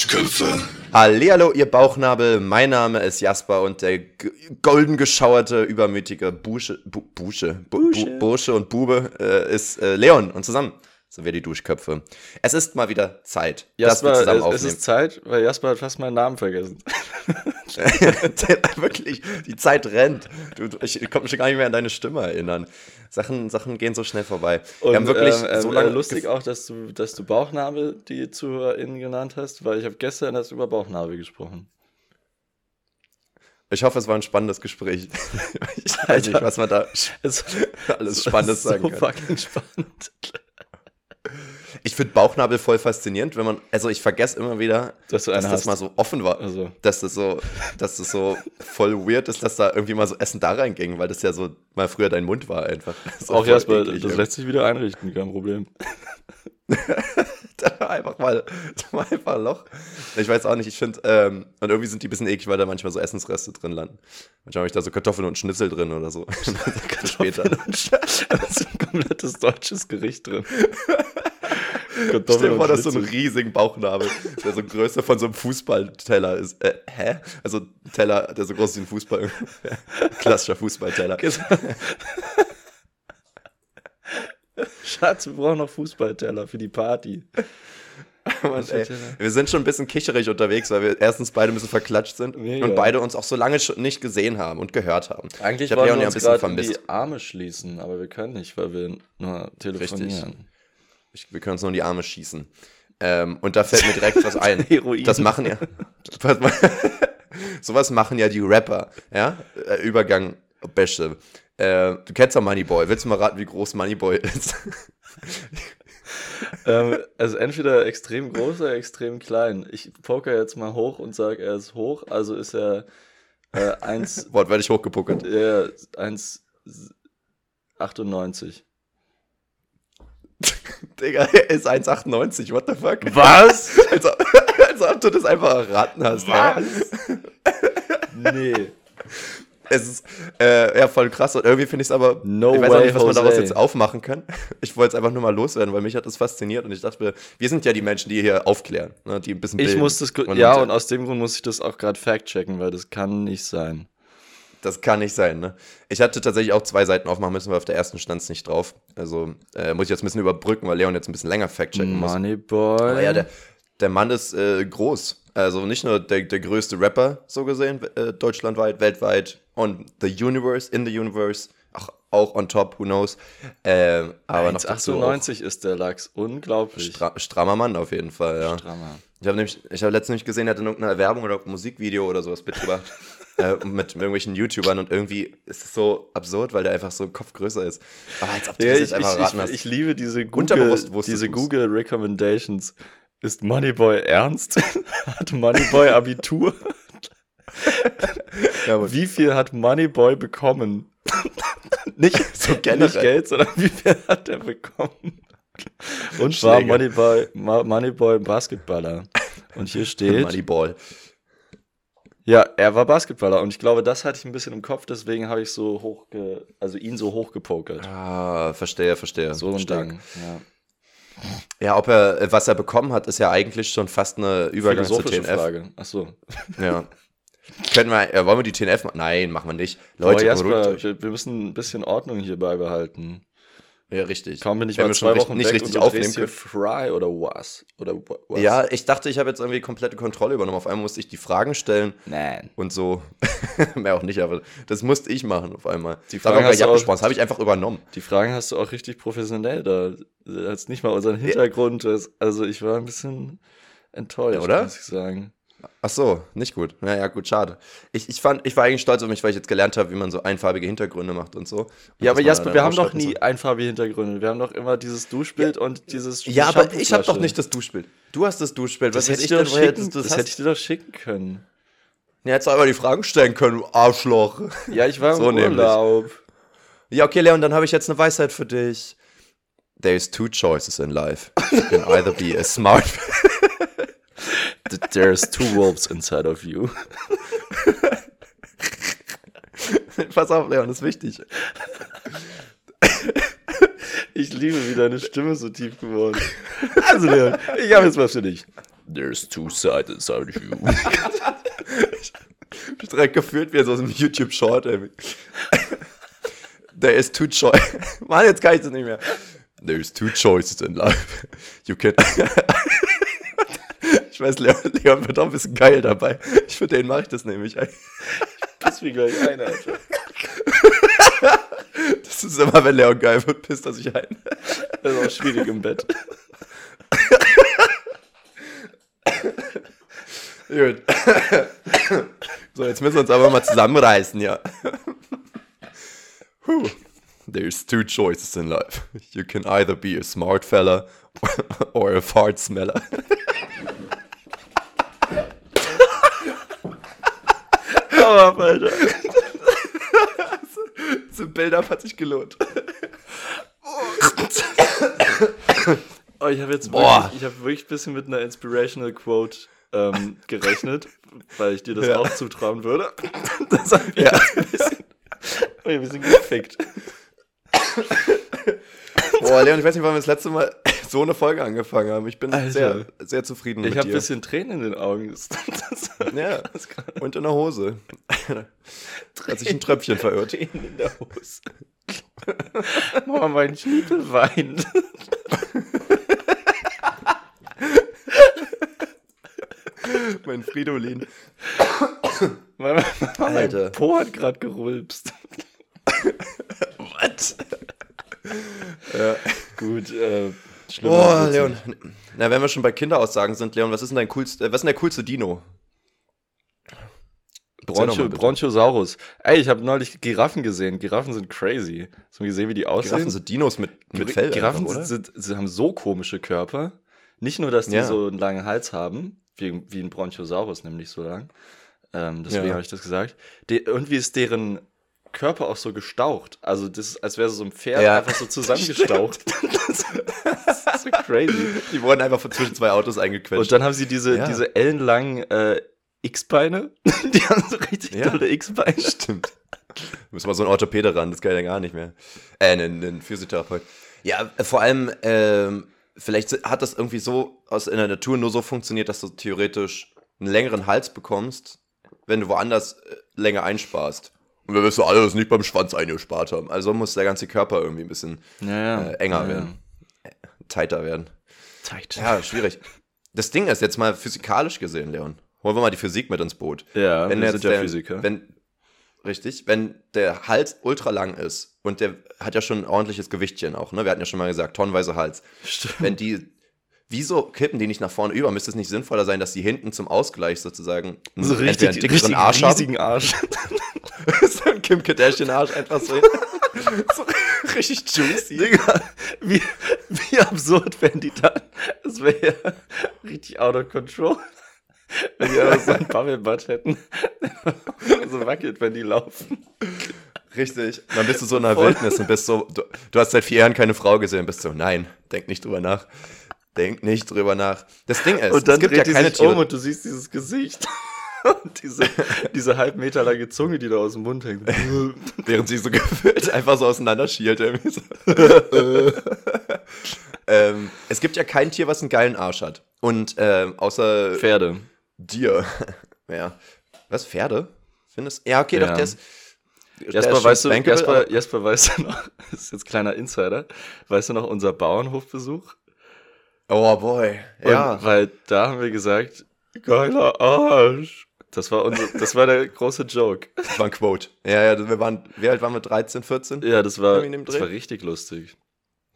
Duschköpfe. Hallihallo, ihr Bauchnabel. Mein Name ist Jasper und der golden geschauerte, übermütige Busche, Bu, Busche, Bu, Busche. Bu, Bursche und Bube äh, ist äh, Leon und zusammen sind wir die Duschköpfe. Es ist mal wieder Zeit, dass wir Jasper, zusammen es, es aufnehmen. ist Zeit, weil Jasper hat fast meinen Namen vergessen. Wirklich, die Zeit rennt. Du, ich komme schon gar nicht mehr an deine Stimme erinnern. Sachen, Sachen gehen so schnell vorbei. Und wir haben wirklich ähm, ähm, so lange äh, lustig auch, dass du, dass du Bauchnabel die ZuhörerInnen genannt hast, weil ich habe gestern erst über Bauchnabel gesprochen. Ich hoffe, es war ein spannendes Gespräch. ich weiß nicht, was man da Es alles Spannendes so sagen kann. fucking spannend. Ich finde Bauchnabel voll faszinierend, wenn man, also ich vergesse immer wieder, Dass du dass das mal so offen war. Also. Dass das so, dass das so voll weird ist, dass da irgendwie mal so Essen da reinging, weil das ja so mal früher dein Mund war einfach. So Auch eklig das lässt sich wieder einrichten, kein Problem. Da war einfach mal, da war einfach ein Loch. Ich weiß auch nicht, ich finde, ähm, und irgendwie sind die ein bisschen eklig, weil da manchmal so Essensreste drin landen. Manchmal habe ich da so Kartoffeln und Schnitzel drin oder so. Später. Da ist ein komplettes deutsches Gericht drin. Stell dir vor, dass so ein riesigen Bauchnabel, der so Größe von so einem Fußballteller ist. Äh, hä? Also ein Teller, der so groß ist wie ein Fußball. Klassischer Fußballteller. Schatz, wir brauchen noch Fußballteller für die Party. Mann, ey, wir sind schon ein bisschen kicherig unterwegs, weil wir erstens beide ein bisschen verklatscht sind Mega. und beide uns auch so lange schon nicht gesehen haben und gehört haben. Eigentlich ich habe wollen wir ja ein uns bisschen vermisst. die Arme schließen, aber wir können nicht, weil wir nur telefonieren. Ich, wir können uns nur in die Arme schießen. Ähm, und da fällt mir direkt was ein. Heroin. Das machen ja. Sowas machen ja die Rapper. Ja? Äh, Übergang, Bäsche. Äh, du kennst doch Moneyboy. Willst du mal raten, wie groß Moneyboy ist? ähm, also entweder extrem groß oder extrem klein. Ich poker jetzt mal hoch und sage, er ist hoch, also ist er äh, 1, Wortwörtlich hochgepuckert. äh, 1,98. Digga, er ist 1,98. What the fuck? Was? Als, ob- als ob du das einfach erraten hast. Ja? Nee. Es ist äh, ja voll krass und irgendwie finde ich es aber. No ich weiß auch way, nicht, was man Jose. daraus jetzt aufmachen kann. Ich wollte es einfach nur mal loswerden, weil mich hat das fasziniert und ich dachte, wir, sind ja die Menschen, die hier aufklären, ne, die ein bisschen Ich bilden. muss das, Und, ja, und aus dem Grund muss ich das auch gerade fact-checken, weil das kann nicht sein. Das kann nicht sein, ne? Ich hatte tatsächlich auch zwei Seiten aufmachen müssen, weil auf der ersten stand es nicht drauf. Also äh, muss ich jetzt ein bisschen überbrücken, weil Leon jetzt ein bisschen länger fact-checken muss. Moneyboy. Aber ja, der, der Mann ist äh, groß. Also nicht nur der, der größte Rapper, so gesehen, äh, deutschlandweit, weltweit, on the universe, in the universe, auch, on top, who knows. Ähm, aber noch dazu auch 1,98 ist der Lachs. Unglaublich. stra strammer Mann auf jeden Fall, ja. Strammer. Ich habe nämlich, ich habe letztens nämlich gesehen, er hat in irgendeiner Werbung oder Musikvideo oder sowas mitgebracht. äh, mit irgendwelchen YouTubern und irgendwie ist es so absurd, weil der einfach so Kopf größer ist. Aber als ob du Ja, das ich, einfach ich, raten ich, hast. ich liebe diese Google, diese. Google Recommendations. Ist Moneyboy ernst? hat Moneyboy Abitur? ja, Wie viel hat Moneyboy bekommen? nicht, So nicht generell. Geld, sondern wie viel hat er bekommen? Und war Schläge. Moneyboy, Basketballer. Und hier steht, Moneyball. ja, er war Basketballer. Und ich glaube, das hatte ich ein bisschen im Kopf, deswegen habe ich so hoch, also ihn so hoch gepokert. Ah, verstehe, verstehe. So ein Stark. Ding. Ja. Ja, ob er, was er bekommen hat, ist ja eigentlich schon fast eine Übergang Philosophische TNF. Frage. Achso. Ja. Können wir, äh, wollen wir die TNF machen? Nein, machen wir nicht. Leute, Jasper, wir, wir müssen ein bisschen Ordnung hier beibehalten. Ja, richtig. Kaum bin ich Wenn mal zwei Wochen nicht richtig aufnehmen können. Fry oder was? Oder wa- was? Ja, ich dachte, ich habe jetzt irgendwie komplette Kontrolle übernommen. Auf einmal musste ich die Fragen stellen Nein. und so. Mehr auch nicht, aber das musste ich machen auf einmal. Die Fragen hast du auch-. Das habe ich einfach übernommen. Die Fragen hast du auch richtig professionell da. Du hast nicht mal unseren Hintergrund. Also ich war ein bisschen enttäuscht, Ja, oder? muss ich sagen. Ach so, nicht gut. Naja, gut, schade. Ich, ich, fand, ich war eigentlich stolz auf mich, weil ich jetzt gelernt habe, wie man so einfarbige Hintergründe macht und so. Und Ja, aber Jasper, wir haben doch nie einfarbige Hintergründe. Wir haben doch immer dieses Duschbild und dieses So. Ja, aber ich habe doch nicht das Duschbild. Du hast das Duschbild. Das Was hätte weiß ich dir denn, doch schicken, das hast? hätte ich dir doch schicken können. Ja, hättest du aber die Fragen stellen können, du Arschloch. Ja, ich war im So nämlich. Urlaub. Ja, okay, Leon, dann habe ich jetzt eine Weisheit für dich. There's two choices in life. You can either be a smart. There's two wolves inside of you. Pass auf, Leon, das ist wichtig. Ich liebe, wie deine Stimme so tief geworden ist. Also, Leon, ich habe jetzt was für dich. There's two sides inside you. Ich direkt gefühlt wie so aus einem YouTube-Short, ey. There is two choices. Mann, jetzt kann ich das nicht mehr. There's two choices in life. You can. Ich weiß, Leon, Leon wird auch ein bisschen geil dabei. Ich für den mache ich das nämlich. ey. Piss mir gleich ein, Alter. Das ist immer, wenn Leon geil wird, pisst er sich ein. Das ist auch schwierig im Bett. Gut. So, jetzt müssen wir uns aber mal zusammenreißen, ja. Puh. There's two choices in life. You can either be a smart fella or a fart smeller. Ab, Alter. So Build-up hat sich gelohnt. Oh, ich habe jetzt Boah. wirklich, ich habe wirklich ein bisschen mit einer Inspirational Quote ähm, gerechnet, weil ich dir das Ja. auch zutrauen würde. Das hat Ja. ein bisschen, ein bisschen gefickt. Boah, Leon, ich weiß nicht, wann wir das letzte Mal so eine Folge angefangen haben. Ich bin Alter. sehr, sehr zufrieden Ich mit habe ein dir. bisschen Tränen in den Augen. Das, ja, und in der Hose. Hat sich ein Tröpfchen verirrt. Tränen in der Hose. Mama, mein Schniepel weint. Mein Fridolin. Mama, Mama, Alter. mein Po hat gerade gerülpst. Gut, äh, schlimmer Boah, Leon. Na, wenn wir schon bei Kinderaussagen sind, Leon, was ist denn dein coolste, äh, was ist denn der coolste Dino? Broncho. Bronchosaurus. Ey, ich habe neulich Giraffen gesehen. Giraffen sind crazy. Hast du gesehen, wie die aussehen? Giraffen sind Dinos mit, mit Fell, Giraffen einfach, oder? sind, sind, haben so komische Körper. Nicht nur, dass die Ja. so einen langen Hals haben, wie, wie ein Bronchosaurus, nämlich so lang. Ähm, deswegen Ja. habe ich das gesagt. De irgendwie ist deren Körper auch so gestaucht. Also, das ist, als wäre so ein Pferd Ja. einfach so zusammengestaucht. das, das ist so crazy. Die wurden einfach von zwischen zwei Autos eingequetscht. Und dann haben sie diese, Ja. diese ellenlangen äh, X-Beine. Die haben so richtig Ja. tolle X-Beine. Stimmt. Müssen wir so einen Orthopäde ran, das kann ja gar nicht mehr. Äh, einen, einen Physiotherapeut. Ja, vor allem, ähm, vielleicht hat das irgendwie so aus in der Natur nur so funktioniert, dass du theoretisch einen längeren Hals bekommst, wenn du woanders äh, länger einsparst. Und wir wissen alle, dass nicht beim Schwanz eingespart haben. Also muss der ganze Körper irgendwie ein bisschen Ja, äh, enger werden, tighter werden. Tight. Ja, schwierig. Das Ding ist jetzt mal physikalisch gesehen, Leon. Holen wir mal die Physik mit ins Boot. Ja, wenn wir sind ja der, Physiker. Wenn, richtig, wenn der Hals ultra lang ist und der hat ja schon ein ordentliches Gewichtchen auch, ne? Wir hatten ja schon mal gesagt, tonnenweise Hals. Stimmt. Wenn die, wieso kippen die nicht nach vorne über? Müsste es nicht sinnvoller sein, dass die hinten zum Ausgleich sozusagen einen, So richtig, einen dickeren richtig Arsch haben? riesigen Arsch. so ein Kim Kardashian Arsch einfach so, so richtig juicy. Digga, wie, wie absurd wären die dann? Das wäre ja richtig out of control. Wenn die einfach so ein Bubblebutt hätten. so wackelt, wenn die laufen. Richtig. Dann bist du so in der. Wildnis und bist so, du, du hast seit vier Jahren keine Frau gesehen, bist so, nein, denk nicht drüber nach. Denk nicht drüber nach. Das Ding ist, Und dann es gibt dreht ja keine sich Tiere. um und du siehst dieses Gesicht. Und diese, diese halb Meter lange Zunge, die da aus dem Mund hängt. während sie so gefühlt einfach so auseinanderschielt. So. ähm, es gibt ja kein Tier, was einen geilen Arsch hat. Und ähm, außer Pferde. dir. ja. Was, Pferde? Findest Ja, okay, doch, Ja. der ist. der Jasper, ist schon weißt du, Jasper, Jasper, weißt du noch, das ist jetzt kleiner Insider, weißt du noch unser Bauernhofbesuch? Oh boy. Ja. Und, weil da haben wir gesagt, geiler Arsch. Das war, unser, das war der große Joke. Das war ein Quote. Ja, ja, wir waren, wie alt waren wir? 13, 14? Ja, das war, das war richtig lustig.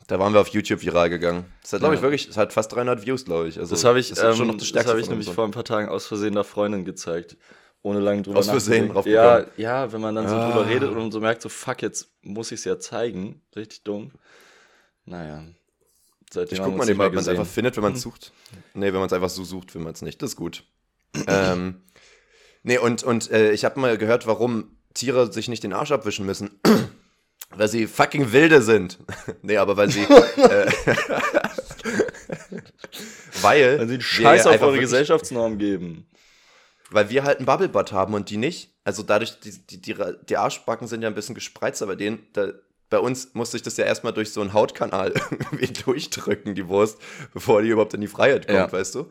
Da waren wir auf YouTube viral gegangen. Das hat, glaube ich, Ja. wirklich, das hat fast 300 Views, glaube ich. Also, Das habe ich, ist schon ähm, noch das das habe ich nämlich vor ein paar Tagen aus Versehen der Freundin gezeigt. Ohne lange drüber Aus Versehen nachzudenken. Ja, ja, wenn man dann so Ah. drüber redet und so merkt, so fuck, jetzt muss ich es ja zeigen. Richtig dumm. Naja. Seitdem Ich guck mal, nicht mehr ob man es einfach findet, wenn man es sucht. Nee, wenn man es einfach so sucht, findet man es nicht. Das ist gut. ähm, nee, und, und äh, ich habe mal gehört, warum Tiere sich nicht den Arsch abwischen müssen. weil sie fucking wilde sind. nee, aber weil sie. äh, weil. Wenn sie einen wir Scheiß auf eure Gesellschaftsnorm geben. Weil wir halt ein Bubblebutt haben und die nicht. Also dadurch, die, die, die, die Arschbacken sind ja ein bisschen gespreizter bei denen. Da, bei uns musste ich das ja erstmal durch so einen Hautkanal irgendwie durchdrücken, die Wurst, bevor die überhaupt in die Freiheit kommt, Ja. weißt du?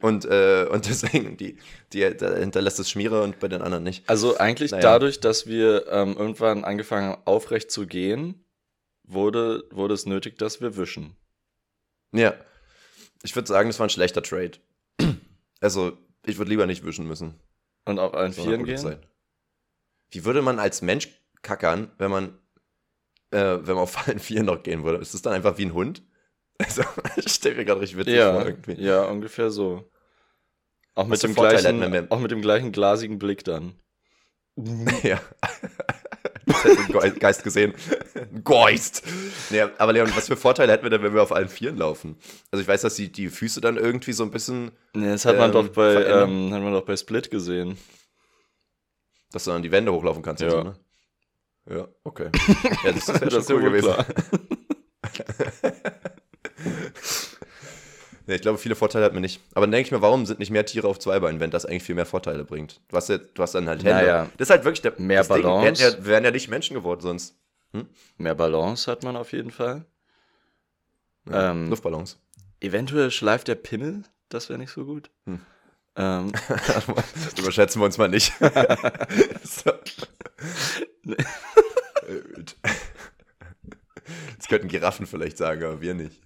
Und, äh, und deswegen, die, die, da hinterlässt es Schmiere und bei den anderen nicht. Also eigentlich Naja. dadurch, dass wir ähm, irgendwann angefangen haben, aufrecht zu gehen, wurde, wurde es nötig, dass wir wischen. Ja. Ich würde sagen, das war ein schlechter Trade. Also, ich würde lieber nicht wischen müssen. Und auf allen Vieren gehen. Zeit. Wie würde man als Mensch kackern, wenn man, äh, wenn man auf allen Vieren noch gehen würde? Ist das dann einfach wie ein Hund? Also, ich stelle mir gerade richtig witzig vor Ja, irgendwie. ja, ungefähr so. Auch mit, dem gleichen, hätten auch mit dem gleichen glasigen Blick dann. Ja. Geist gesehen. Geist. Nee, aber Leon, was für Vorteile hätten wir denn, wenn wir auf allen Vieren laufen? Also ich weiß, dass die, die Füße dann irgendwie so ein bisschen, Nee, das hat man Ähm, doch bei, ähm, hat man doch bei Split gesehen. dass du dann die Wände hochlaufen kannst. Ja. So, ne? Ja, okay. Ja, das, wäre Das schon cool gewesen. Nee, ich glaube, viele Vorteile hat man nicht. Aber dann denke ich mir, warum sind nicht mehr Tiere auf zwei Beinen, wenn das eigentlich viel mehr Vorteile bringt? Du hast, ja, du hast dann halt Hände. Naja. Das ist halt wirklich der Mehr das Ding. Wir Balance. hätten ja, wären ja nicht Menschen geworden sonst. Mehr Balance hat man auf jeden Fall. Ja, Ähm, Luftballons. Eventuell schleift der Pimmel, das wäre nicht so gut. Hm. Ähm, Überschätzen wir uns mal nicht. so. Das könnten Giraffen vielleicht sagen, aber wir nicht.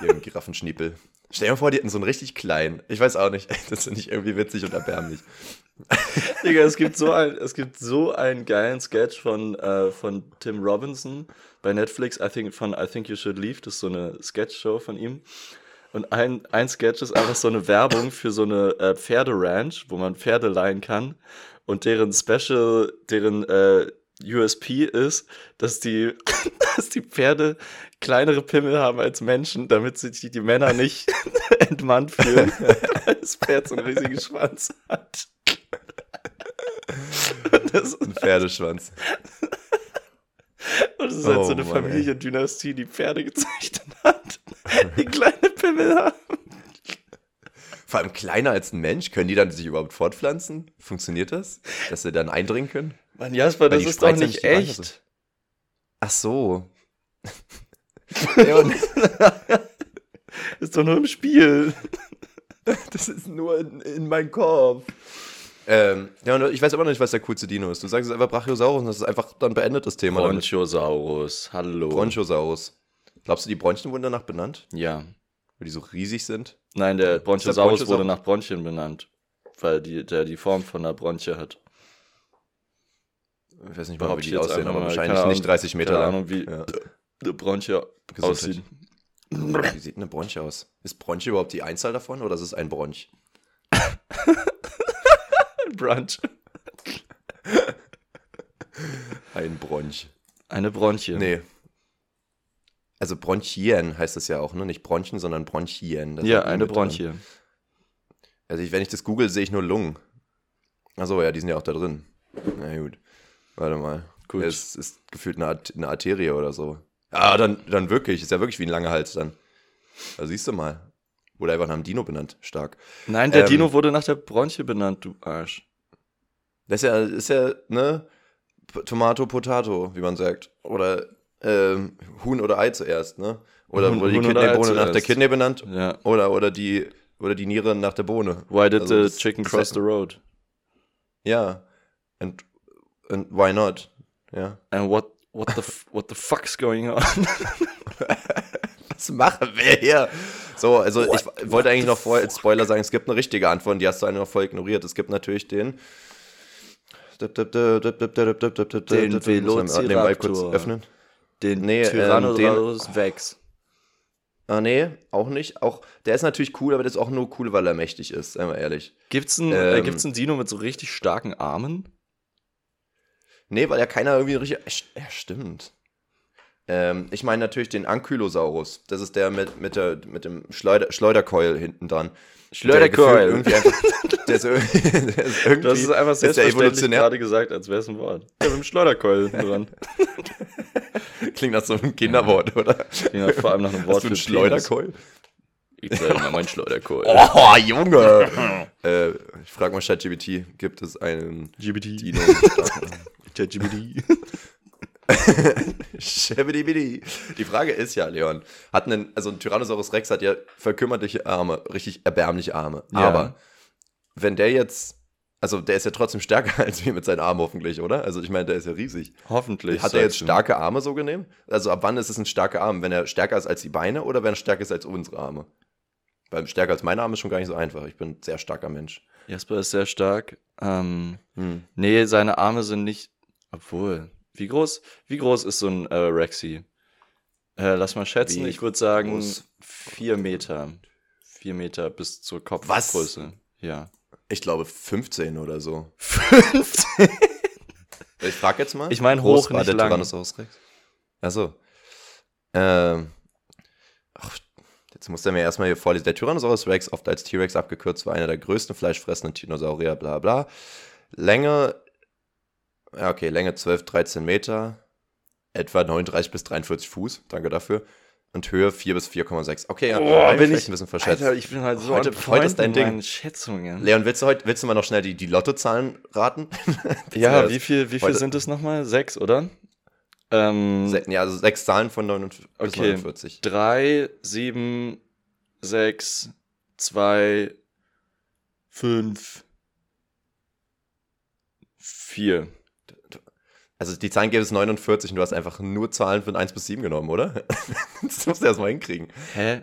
Die haben Giraffenschniepel. Stell dir mal vor, die hätten so einen richtig kleinen. Ich weiß auch nicht. Das finde ich irgendwie witzig und erbärmlich. Digga, es gibt so ein, es gibt so einen geilen Sketch von, äh, von Tim Robinson bei Netflix, I think, von I Think You Should Leave, das ist so eine Sketch-Show von ihm. Und ein, ein Sketch ist einfach so eine Werbung für so eine äh, Pferderanch, wo man Pferde leihen kann. Und deren Special, deren äh, USP ist, dass die, dass die Pferde kleinere Pimmel haben als Menschen, damit sich die, die Männer nicht entmannt fühlen, weil das Pferd so einen riesigen Schwanz hat. Ein Pferdeschwanz. und das ist halt Oh so eine Mann, Familiendynastie, die Pferde gezüchtet hat, die kleine Pimmel haben. Vor allem kleiner als ein Mensch. Können die dann sich überhaupt fortpflanzen? Funktioniert das? Dass sie dann eindringen können? Mann, Jasper, das ist doch nicht echt. Ach so. Ist doch nur im Spiel. das ist nur in, in meinem Kopf. Ähm, ja, ich weiß immer noch nicht, was der coolste Dino ist. Du sagst es einfach Brachiosaurus und das ist einfach dann beendet das Thema. damit. Bronchosaurus, hallo. Bronchosaurus. Glaubst du, die Bronchien wurden danach benannt? ja. Weil die so riesig sind? Nein, der Bronchosaurus Bronchosaurus? wurde nach Bronchien benannt, weil die, der die Form von einer Bronchie hat. Ich weiß nicht mal, wie die aussehen, aber wahrscheinlich nicht Ahnung. 30 Meter Keine lang. Ahnung, wie Ja. eine Bronchie aussieht. Wie sieht eine Bronche aus? Ist Bronche überhaupt die Einzahl davon oder ist es ein Bronch? Brunch. Ein Bronch. Eine Bronchie. Nee. Also Bronchien heißt das ja auch, ne? Nicht Bronchien, sondern Bronchien. Das Ja, eine mit drin. Bronchie. Also ich, wenn ich das google, sehe ich nur Lungen. Achso, ja, die sind ja auch da drin. Na gut. Warte mal. Gut. Es ist gefühlt eine, Art- eine Arterie oder so. Ja, dann, dann wirklich. Ist ja wirklich wie ein langer Hals dann. Da siehst du mal. Wurde einfach nach einem Dino benannt. Stark. Nein, der Ähm, Dino wurde nach der Bronchie benannt, du Arsch. Das ist ja, ist ja, ne? Tomato, Potato, wie man sagt. Oder ähm, Huhn oder Ei zuerst, ne? Oder Huhn- wurde die Kidneybohne nach der. Kidney benannt? Ja. Oder, oder, die, oder die Niere nach der Bohne. Why did Also the chicken cross the road? Ja. And, and why not? Ja. And what, what, the, what the fuck's going on? Was machen wir hier? So, also ich wollte eigentlich noch vorher als Spoiler sagen, es gibt eine richtige Antwort, die hast du eine noch voll ignoriert. Es gibt natürlich den. Den Velociraptor. öffnen. Den Nee, ähm, Tyrannosaurus Vex. Ah, nee, auch nicht. Auch, der ist natürlich cool, aber der ist auch nur cool, weil er mächtig ist, seien wir ehrlich. Gibt's einen, äh, Ähm. gibt's einen Dino mit so richtig starken Armen? Nee, weil ja keiner irgendwie richtig. Ja, stimmt. Ähm, ich meine natürlich den Ankylosaurus. Das ist der mit, mit, der, mit dem Schleuder, Schleuderkeul hinten dran. Schleuderkeul. Der, einfach, der, ist, der ist irgendwie. Einfach ist der selbstverständlich evolutionär. gerade gesagt, als wäre es ein Wort. Ja, mit dem Schleuderkeul hinten dran. Klingt nach so einem Kinderwort, oder? Ja, vor allem nach einem Wort Hast für Schleuderkeul? Ich sage mal mein Schleuderkeul. Oh, Junge! äh, ich frage mal ChatGPT, gibt es einen GBT. Dino? ChatGPT. Die Frage ist ja, Leon, hat einen, also ein Tyrannosaurus Rex hat ja verkümmerliche Arme, richtig erbärmliche Arme. Ja. Aber wenn der jetzt, also der ist ja trotzdem stärker als wir mit seinen Armen hoffentlich, oder? Also ich meine, der ist ja riesig. Hoffentlich. Hat er jetzt starke Arme so genehm? Also ab wann ist es ein starker Arm? Wenn er stärker ist als die Beine oder wenn er stärker ist als unsere Arme? Weil stärker als meine Arme ist schon gar nicht so einfach. Ich bin ein sehr starker Mensch. Jasper ist sehr stark. Ähm, Hm. nee, seine Arme sind nicht. Obwohl. Wie groß, wie groß ist so ein äh, Rexy? Äh, lass mal schätzen. Wie ich würde sagen groß? vier Meter. Vier Meter bis zur Kopfgröße. Ja. Ich glaube 15 oder so. 15? Ich frage jetzt mal. Ich mein, wie groß hoch, war nicht der lang. Tyrannosaurus Rex? Achso. Ähm. Ach, jetzt muss er mir erstmal hier vorlesen. Der Tyrannosaurus Rex, oft als T-Rex abgekürzt, war einer der größten fleischfressenden Dinosaurier, bla bla. Länge, ja okay, Länge 12, 13 Meter, etwa 39 bis 43 Fuß, danke dafür. Und Höhe 4 bis 4,6. Okay, ja, war bin ich- ein bisschen verschätzt. Alter, ich bin halt so Heute- heute ist dein Ding. Schätzungen. Leon, willst du heute, willst du mal noch schnell die, die Lottozahlen raten? ja, wie viel, wie viel heute- sind es nochmal? Sechs, oder? Ähm, Se ja, also sechs Zahlen von 49 bis Okay. 49. 3, 7, 6, 2, 5, 4. Also die Zahlen gäbe es 49 und du hast einfach nur Zahlen von 1 bis 7 genommen, oder? das musst du erstmal hinkriegen. Hä?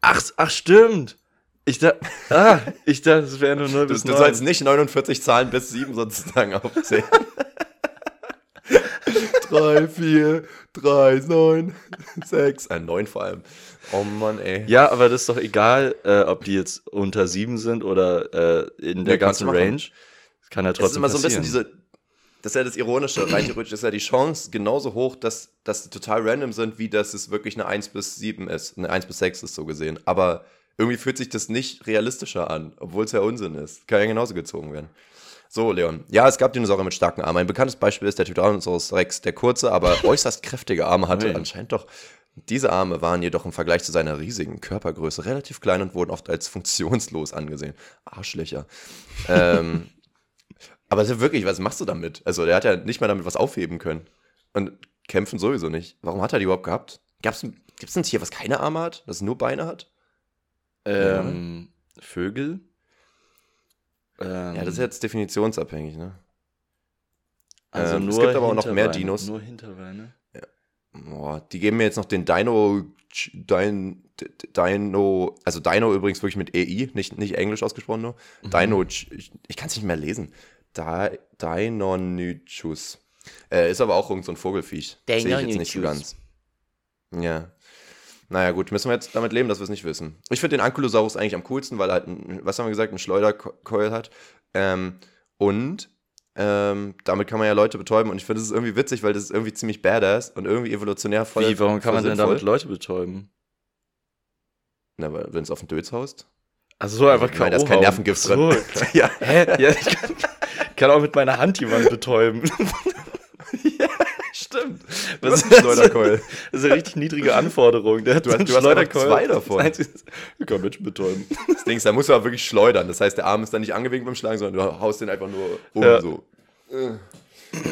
Ach, ach stimmt. Ich dachte, ah, ich dachte, es wäre nur 0 Du, bis du 9. sollst nicht 49 Zahlen bis 7 sozusagen aufzählen. 3, 4, 3, 9, 6. Ein 9 vor allem. Oh Mann, ey. Ja, aber das ist doch egal, äh, ob die jetzt unter 7 sind oder äh, in der Nee, ganzen du. Range. Das kann ja Es ist trotzdem immer so ein bisschen passieren. diese. Das ist ja das Ironische. Rein theoretisch ist ja die Chance genauso hoch, dass, dass die total random sind, wie dass es wirklich eine 1 bis 7 ist. Eine 1 bis 6 ist so gesehen. Aber irgendwie fühlt sich das nicht realistischer an, obwohl es ja Unsinn ist. Kann ja genauso gezogen werden. So, Leon. Ja, es gab Dinosaurier mit starken Armen. Ein bekanntes Beispiel ist der Tyrannosaurus Rex, der kurze, aber äußerst kräftige Arme hatte. Ui. Anscheinend doch. Diese Arme waren jedoch im Vergleich zu seiner riesigen Körpergröße relativ klein und wurden oft als funktionslos angesehen. Arschlöcher. ähm, aber das ist ja wirklich, was machst du damit? Also, der hat ja nicht mal damit was aufheben können. Und kämpfen sowieso nicht. Warum hat er die überhaupt gehabt? Gab's ein, gibt's ein Tier, was keine Arme hat? Das nur Beine hat? Ähm, Vögel? Ähm, Ja, das ist jetzt definitionsabhängig, ne? also ähm, nur es gibt aber auch noch mehr Dinos. Nur Hinterbeine. Boah, die geben mir jetzt noch den Dino, Dino, Dino, also Dino übrigens wirklich mit EI, nicht, nicht englisch ausgesprochen nur. Mhm. Dino, ich, ich kann es nicht mehr lesen. Deinonychus. Äh, ist aber auch irgend so ein Vogelfiech. Sehe ich jetzt nicht so ganz. Ja. Naja, gut, müssen wir jetzt damit leben, dass wir es nicht wissen. Ich finde den Ankylosaurus eigentlich am coolsten, weil er halt, ein, was haben wir gesagt, einen Schleuderkeul hat. Ähm, und ähm, damit kann man ja Leute betäuben. Und ich finde, das ist irgendwie witzig, weil das ist irgendwie ziemlich badass und irgendwie evolutionär voll. Wie, warum kann man denn damit Leute betäuben? Na, weil wenn es auf den Dötz haust. Also so einfach Ich meine, da ist kein K.O. Nervengift So, drin. ja. Hä? Ja, ich kann, kann auch mit meiner Hand jemanden betäuben. Stimmt. Das hast einen Schleuderkeul. Das ist eine richtig niedrige Anforderung. Der Du hast- du hast zwei davon. Das Einzige- Ich kann Menschen betäuben. Das Ding ist, da musst du aber wirklich schleudern. Das heißt, der Arm ist dann nicht angewinkt beim Schlagen, sondern du haust den einfach nur um Ja. so.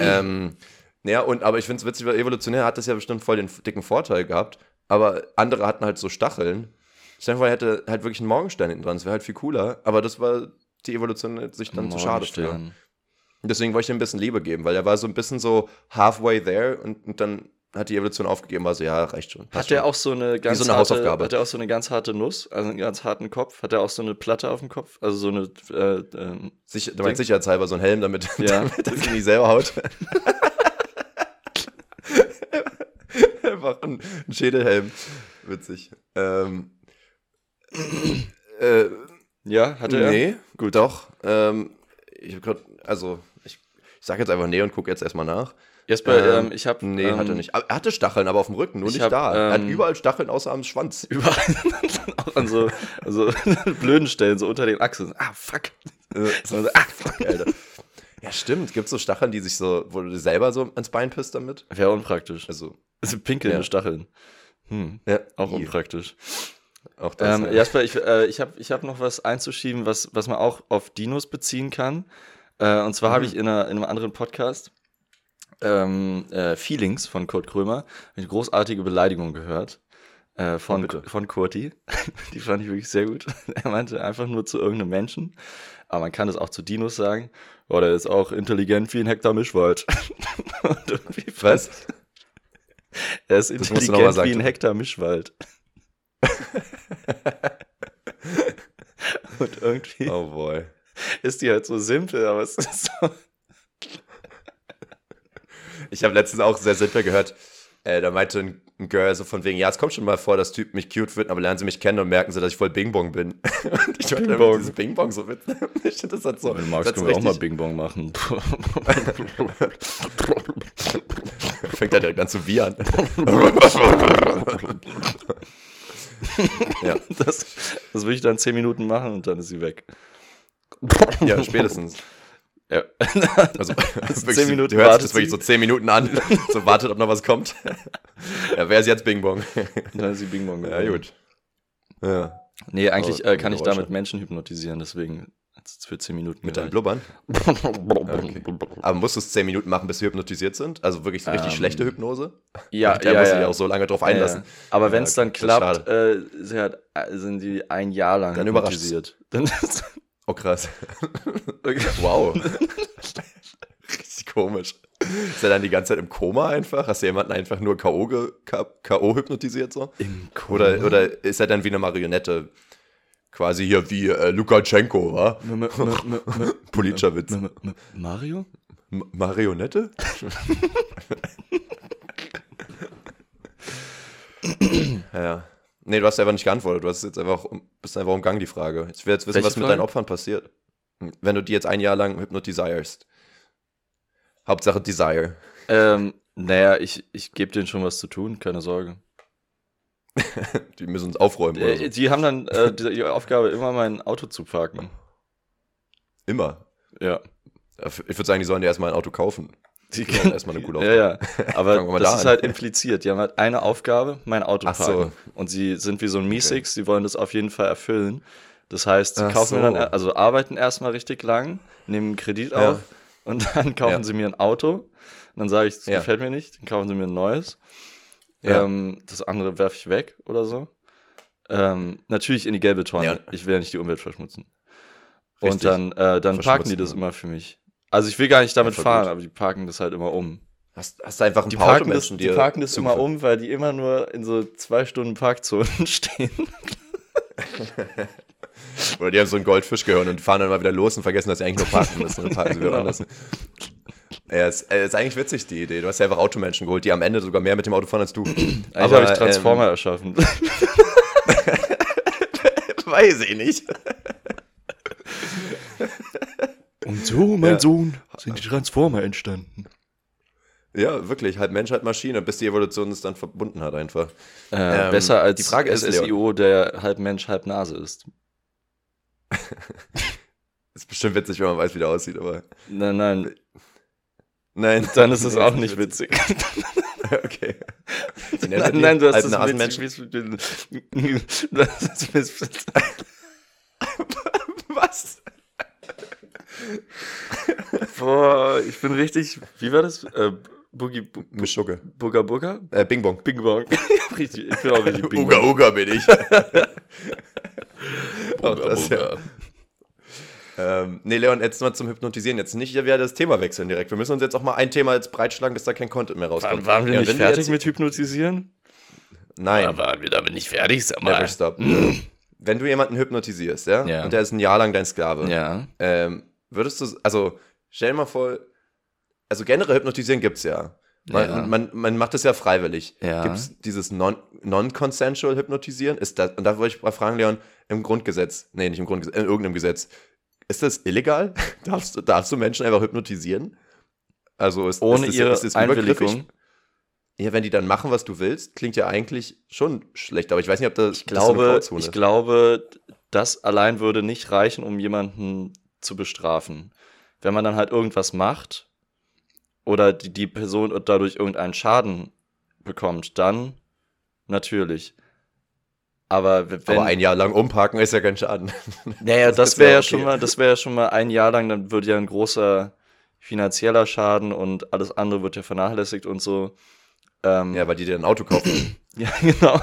ähm, naja, und aber ich finde es witzig, weil evolutionär hat das ja bestimmt voll den dicken Vorteil gehabt. Aber andere hatten halt so Stacheln. Er hätte halt wirklich einen Morgenstern hinten dran. Das wäre halt viel cooler. Aber das war die Evolution sich dann zu schade für. Deswegen wollte ich ihm ein bisschen Liebe geben, weil er war so ein bisschen so halfway there und, und dann hat die Evolution aufgegeben, war so, ja, reicht schon. Hat schon. auch so eine ganz so eine harte. Hat der auch so eine ganz harte Nuss, also einen ganz harten Kopf? Hat er auch so eine Platte auf dem Kopf? Also so eine äh, ähm, Sicher, du meinst sicherheitshalber so ein Helm, damit, Ja. damit er sich nicht selber haut. Einfach ein, ein Schädelhelm. Witzig. Ähm, äh, Ja, hatte er? nee, gut, doch. Ähm, ich hab grad, also, ich, ich sag jetzt einfach nee und gucke jetzt erstmal nach. Jesper, Ähm, ähm, ich habe Nee, ähm, hat er nicht. Er hatte Stacheln, aber auf dem Rücken, nur ich nicht hab, da. er hat ähm, überall Stacheln außer am Schwanz. überall auch an so, blöden Stellen, so unter den Achseln. Ah, fuck. Äh, So, ah, fuck. Alter. Ja, stimmt. Gibt es so Stacheln, die sich so, wo du selber so ans Bein pisst damit? Wäre unpraktisch. Also, Also pinkelnde Ja. Stacheln. Hm, ja, auch i. unpraktisch. Auch das. Ähm, ja. Jasper, ich, äh, ich habe ich hab noch was einzuschieben, was, was man auch auf Dinos beziehen kann. Äh, und zwar habe Mhm. ich in, einer, in einem anderen Podcast ähm, äh, Feelings von Kurt Krömer. Eine großartige Beleidigung gehört. Äh, von, Oh, von Kurti. Die fand ich wirklich sehr gut. Er meinte einfach nur zu irgendeinem Menschen. Aber man kann das auch zu Dinos sagen. Oh, der ist auch intelligent wie ein Hektar Mischwald. Und irgendwie Was? Er ist Das intelligent wie ein Hektar Mischwald. Und irgendwie Oh boy. Ist die halt so simpel, aber es ist so. Ich habe letztens auch sehr simpel gehört, äh, da meinte ein ein Girl so von wegen, ja, es kommt schon mal vor, dass Typen mich cute finden, aber lernen sie mich kennen und merken sie, dass ich voll Bing Bong bin. Und ich einfach Bong. dieses Bing Bong so witzig. Ich finde, das hat so. Wenn du magst, können wir auch mal Bing Bong machen. Fängt er direkt an zu wiehern. ja, Das, das will ich dann zehn Minuten machen und dann ist sie weg. Ja, spätestens. Ja. Also, wirklich, zehn Minuten du hörst das wirklich sie. so 10 Minuten an, so wartet, ob noch was kommt. ja, wer ist jetzt Bing Bong? dann ist sie Bing Bong ja, gut. Ja. Nee, eigentlich Oh, äh, kann ich Geräusche. damit Menschen hypnotisieren, deswegen für zehn Minuten. Mit deinem. Blubbern? Okay. Aber musst du es 10 Minuten machen, bis wir hypnotisiert sind? Also wirklich so richtig Ähm, schlechte Hypnose? Ja, Der ja, muss ja. sich auch so lange drauf Ja, einlassen. Ja. Aber Ja, wenn es dann klappt, äh, sie äh, sind die ein Jahr lang Dann hypnotisiert. Dann Oh, krass. wow. richtig komisch. Ist er dann die ganze Zeit im Koma einfach? Hast du jemanden einfach nur K.O. hypnotisiert so? im Oder, oder ist er dann wie eine Marionette? Quasi hier wie äh, Lukaschenko, wa? Politischer Witz. Mario? M Marionette? ja. Nee, du hast einfach nicht geantwortet. Du hast jetzt einfach, bist einfach umgangen, die Frage. Ich will jetzt wissen, Welche was mit Frage? deinen Opfern passiert. Wenn du die jetzt ein Jahr lang hypnotisierst. Hauptsache Desire. Ähm, naja, ich, ich gebe denen schon was zu tun, keine Sorge. Die müssen uns aufräumen. Oder Äh, so. die haben dann äh, die, ihre Aufgabe, immer mein Auto zu parken. Immer. Ja. Ich würde sagen, die sollen dir erstmal ein Auto kaufen. Die Die können erstmal eine coole Ja, Aufgabe. ja. Aber wir mal das da ist an. halt impliziert. Die haben halt eine Aufgabe, mein Auto Ach so. Und sie sind wie so ein Miesix, sie wollen das auf jeden Fall erfüllen. Das heißt, sie Ach kaufen mir so. dann, also arbeiten erstmal richtig lang, nehmen einen Kredit Ja. auf und dann kaufen Ja. sie mir ein Auto. Und dann sage ich, das Ja. gefällt mir nicht, dann kaufen sie mir ein neues. Ja. Ähm, das andere werfe ich weg oder so. Ähm, natürlich in die gelbe Tonne. Ja. Ich will ja nicht die Umwelt verschmutzen. Und Richtig. dann, äh, dann parken die das ja. immer für mich. Also ich will gar nicht damit voll fahren, gut. aber die parken das halt immer um. Hast, hast du einfach ein Die paar parken, das, die parken das immer um, weil die immer nur in so zwei Stunden Parkzonen stehen. Oder die haben so ein Goldfischgehirn und fahren dann mal wieder los und vergessen, dass sie eigentlich nur parken müssen. Und parken sie wieder Genau. anders. Ja, ist, äh, ist eigentlich witzig, die Idee. Du hast ja einfach Automenschen geholt, die am Ende sogar mehr mit dem Auto fahren als du. Eigentlich habe ich Transformer erschaffen. Ähm, weiß ich nicht. Und so, mein Ja. Sohn, sind die Transformer entstanden. Ja, wirklich. Halb Mensch, halb Maschine, bis die Evolution es dann verbunden hat einfach. Äh, Ähm, besser als die Frage ist, SSIO, der halb Mensch, halb Nase ist. Ist bestimmt witzig, wenn man weiß, wie der aussieht, aber. Nein, nein, Nein. dann ist es auch nicht witzig. okay. Nein, nein, du hast das Nasenmenschen. witzig. Du hast das. Was? Boah, ich bin richtig. Wie war das? Äh, Boogie Bu- Mischugge. Booga Booga? Äh, Bing Bong. Bing Bong. richtig, ich bin auch richtig Bing Uga. Uga bin ich. Auch das, ja. Ähm, nee, Leon, jetzt mal zum Hypnotisieren. Jetzt nicht wieder das Thema wechseln direkt. Wir müssen uns jetzt auch mal ein Thema jetzt breitschlagen, bis da kein Content mehr rauskommt. Waren, waren wir Ja, nicht fertig jetzt- mit Hypnotisieren? Nein, Oder waren wir damit nicht fertig? Sag never mal. stop. wenn du jemanden hypnotisierst, ja, Ja. und der ist ein Jahr lang dein Sklave, Ja. ähm, würdest du, also stell dir mal vor, also generell hypnotisieren gibt's ja. Man, Ja. man, man macht das ja freiwillig. Ja. Gibt's dieses non- non-consensual Hypnotisieren? Ist das, und da wollte ich mal fragen, Leon, im Grundgesetz, nee, nicht im Grundgesetz, in irgendeinem Gesetz, ist das illegal? darfst, du- darfst du Menschen einfach hypnotisieren? Also ist, Ohne ist, das- ihre ist das übergriffig? Einwilligung. Ja, wenn die dann machen, was du willst, klingt ja eigentlich schon schlecht, aber ich weiß nicht, ob das, Ich glaube, das so eine Grauzone ich ist. glaube, das allein würde nicht reichen, um jemanden zu bestrafen. Wenn man dann halt irgendwas macht oder die, die Person dadurch irgendeinen Schaden bekommt, dann natürlich. Aber wenn, aber ein Jahr lang umparken ist ja kein Schaden. naja, das das wäre ja ja okay. schon mal, das wäre ja schon mal ein Jahr lang, dann würde ja ein großer finanzieller Schaden und alles andere wird ja vernachlässigt und so. Ähm, Ja, weil die dir ein Auto kaufen. ja, genau.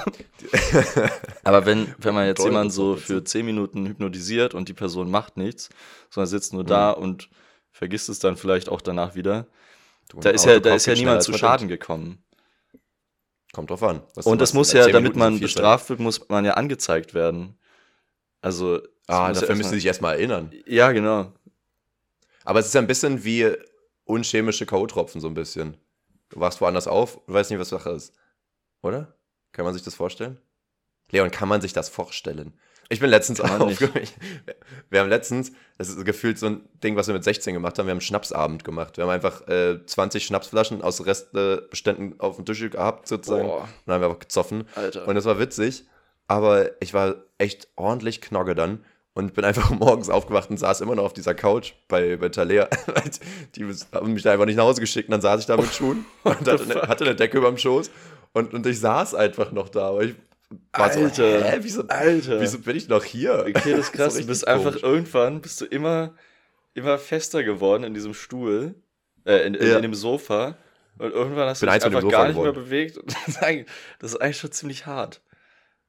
Aber wenn, wenn man jetzt jemanden so für 10 Minuten hypnotisiert und die Person macht nichts, sondern sitzt nur da Mhm. und vergisst es dann vielleicht auch danach wieder, Du, da ist ja, da ist ja niemand zu Schaden denkt. gekommen. Kommt drauf an. Und das muss ja, 10 damit Minuten man bestraft wird, muss man ja angezeigt werden. Also. Ah, muss ja dafür müssen sie sich erstmal erinnern. Ja, genau. Aber es ist ja ein bisschen wie unchemische K.O.-Tropfen, so ein bisschen. Du wachst woanders auf und weißt nicht, was Sache ist. Oder? Kann man sich das vorstellen? Leon, kann man sich das vorstellen? Ich bin letztens aufgehört. Wir haben letztens, das ist gefühlt so ein Ding, was wir mit 16 gemacht haben, wir haben einen Schnapsabend gemacht. Wir haben einfach äh, 20 Schnapsflaschen aus Restbeständen auf dem Tisch gehabt, sozusagen. Boah. Und dann haben wir einfach gezoffen. Alter. Und das war witzig, aber ich war echt ordentlich knogge dann und bin einfach morgens aufgewacht und saß immer noch auf dieser Couch bei, bei Talea. Die haben mich da einfach nicht nach Hause geschickt und dann saß ich da mit Schuhen und hatte, eine, hatte eine Decke über dem Schoß und, und ich saß einfach noch da. Aber ich war so, Alter, hä, wieso, Alter. wieso bin ich noch hier? Okay, das ist krass. So du bist richtig einfach komisch. irgendwann, bist du immer, immer fester geworden in diesem Stuhl, äh, in, in, Ja. in dem Sofa. Und irgendwann hast du Bin dich einfach gar nicht mehr geworden. bewegt. Und das, ist eigentlich, schon ziemlich hart.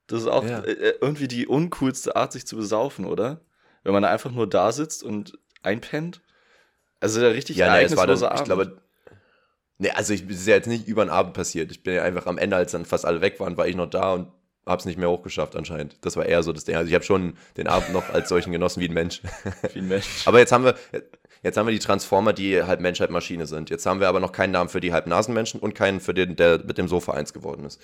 Das ist auch Ja. äh, irgendwie die uncoolste Art, sich zu besaufen, oder? Wenn man einfach nur da sitzt und einpennt. Also der richtig Ja, es war dann, ereignisloser ich Abend. glaube, nee, also ich, ist ja jetzt nicht über den Abend passiert. Ich bin ja einfach am Ende, als dann fast alle weg waren, war ich noch da und hab's nicht mehr hochgeschafft anscheinend. Das war eher so das Ding. Also ich habe schon den Abend noch als solchen genossen wie ein Mensch. Wie ein Mensch. Aber jetzt haben wir, jetzt haben wir die Transformer, die halb Mensch, halb Maschine sind. Jetzt haben wir aber noch keinen Namen für die halb Nasenmenschen und keinen für den, der mit dem Sofa eins geworden ist.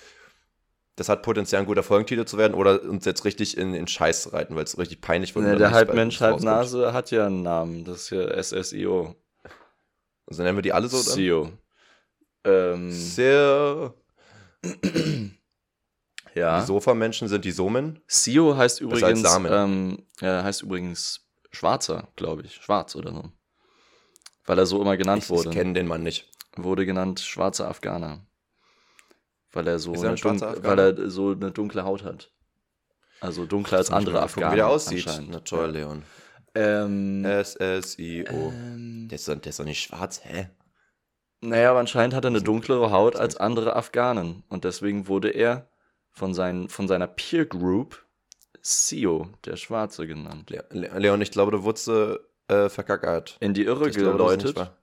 Das hat Potenzial, ein guter Folgentitel zu werden oder uns jetzt richtig in, in Scheiß zu reiten, weil es richtig peinlich wird. Wenn der halb Mensch, halb. Nase hat ja einen Namen. Das ist ja SSIO. Also nennen wir die alle so dann? SEO. Ähm, Sehr. ja. Die Sofamenschen sind die Somen. Sio heißt übrigens, ähm, ja, heißt übrigens Schwarzer, glaube ich. Schwarz oder so. Weil er so immer genannt Ich, wurde. ich kenne den Mann nicht. wurde genannt schwarzer Afghaner. Weil er so, er eine, dunkle, weil Afghaner? er so eine dunkle Haut hat. Also dunkler als andere Afghaner. Wie der aussieht. Na toll, Leon. Ähm, S-S-I-O. ähm, Der, ist doch, der ist doch nicht schwarz, hä? Naja, aber anscheinend hat er eine dunklere Haut als andere Afghanen. Und deswegen wurde er von, seinen, von seiner Peer Group Sio, der Schwarze, genannt. Le Le Leon, ich glaube, du wurdest äh, verkackert. In die Irre Ich glaube, geläutet. wahr.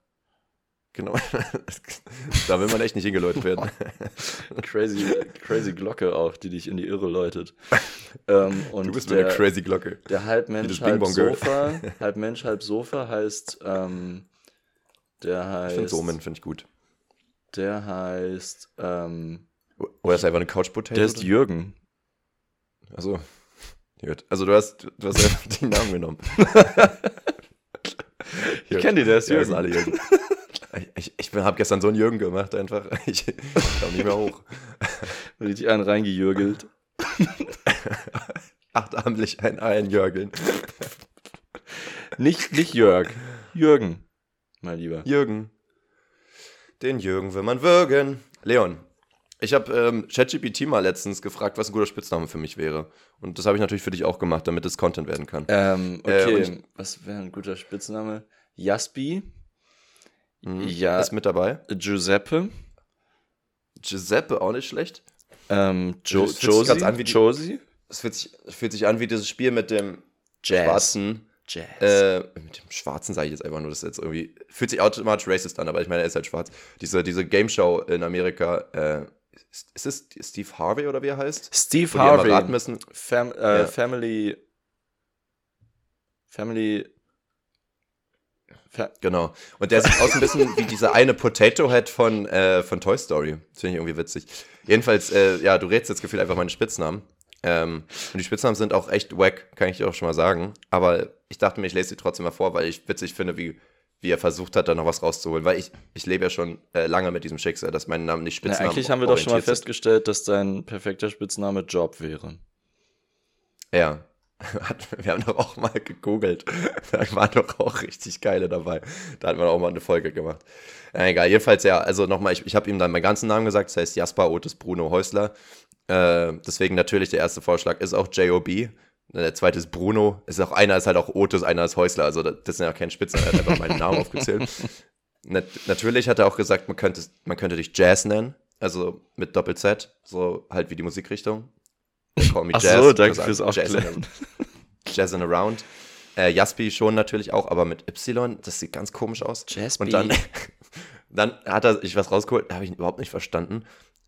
Genau. da will man echt nicht hingeläutet werden. crazy, crazy Glocke auch, die dich in die Irre läutet. Ähm, und du bist der, eine crazy Glocke. der halb Wie Mensch, das halb. Sofa, halb Mensch, halb Sofa heißt, ähm, der Ich heißt, finde Somen, finde ich gut. der heißt, ähm, Oder ist einfach eine Couch Potato? der ist Jürgen. Also, gut. Also du hast, du hast einfach den Namen genommen. Ich kenn die, der ist Ja, Jürgen. sind alle Jürgen. Ich, ich habe gestern so einen Jürgen gemacht, einfach. Ich komme nicht mehr hoch. Richtig einen reingejürgelt. Achtarmlich ein Einjörgeln. Nicht, nicht Jörg, Jürgen, mein Lieber. Jürgen. Den Jürgen will man würgen. Leon, ich habe ähm, ChatGPT mal letztens gefragt, was ein guter Spitzname für mich wäre. Und das habe ich natürlich für dich auch gemacht, damit es Content werden kann. Ähm, Äh, okay, und- was wäre ein guter Spitzname? Jaspi, Mhm. ja. Ist mit dabei. Giuseppe, Giuseppe, auch nicht schlecht. ähm, jo Josie, an wie die- Josie, Es fühlt sich, fühlt sich an wie dieses Spiel mit dem Jazz. schwarzen. Jazz. Äh, mit dem Schwarzen sage ich jetzt einfach nur, das ist jetzt irgendwie. Fühlt sich automatisch racist an, aber ich meine, er ist halt schwarz. Diese, diese Game Show in Amerika, äh, ist, ist es Steve Harvey oder wie er heißt? Steve Wo Harvey, raten müssen. Fam äh, Ja. Family, Family, Fa Genau. Und der sieht aus ein bisschen wie dieser eine Potato Head von, äh, von Toy Story. Das finde ich irgendwie witzig. Jedenfalls, äh, ja, du rätst jetzt gefühlt einfach meine Spitznamen. Ähm, und die Spitznamen sind auch echt wack, kann ich dir auch schon mal sagen. Aber ich dachte mir, ich lese sie trotzdem mal vor, weil ich witzig finde, wie, wie er versucht hat, da noch was rauszuholen. Weil ich, ich lebe ja schon äh, lange mit diesem Schicksal, dass mein Name nicht Na, Spitznamen eigentlich haben wir doch schon mal festgestellt, dass dein perfekter Spitzname Job wäre. Ja. Wir haben doch auch mal gegoogelt. Da waren doch auch richtig geile dabei. Da hat man auch mal eine Folge gemacht. Ja, egal, jedenfalls ja, also nochmal, ich, ich habe ihm dann meinen ganzen Namen gesagt, das heißt Jasper Otis Bruno Häusler. Äh, deswegen natürlich der erste Vorschlag ist auch J.O.B., Der zweite ist Bruno. Ist auch, einer ist halt auch Otis, einer ist Häusler. Also das sind ja keine Spitzen, er hat einfach meinen Namen aufgezählt. Nat natürlich hat er auch gesagt, man könnte, man könnte dich Jazz nennen. Also mit Doppel-Z, so halt wie die Musikrichtung. Call me Ach Jazz. so, danke fürs Jazz Aufklären. Jazzin' Around. Äh, Jaspi schon natürlich auch, aber mit Y, das sieht ganz komisch aus. Jaspi. Und dann, dann hat er sich was rausgeholt, habe ich überhaupt nicht verstanden.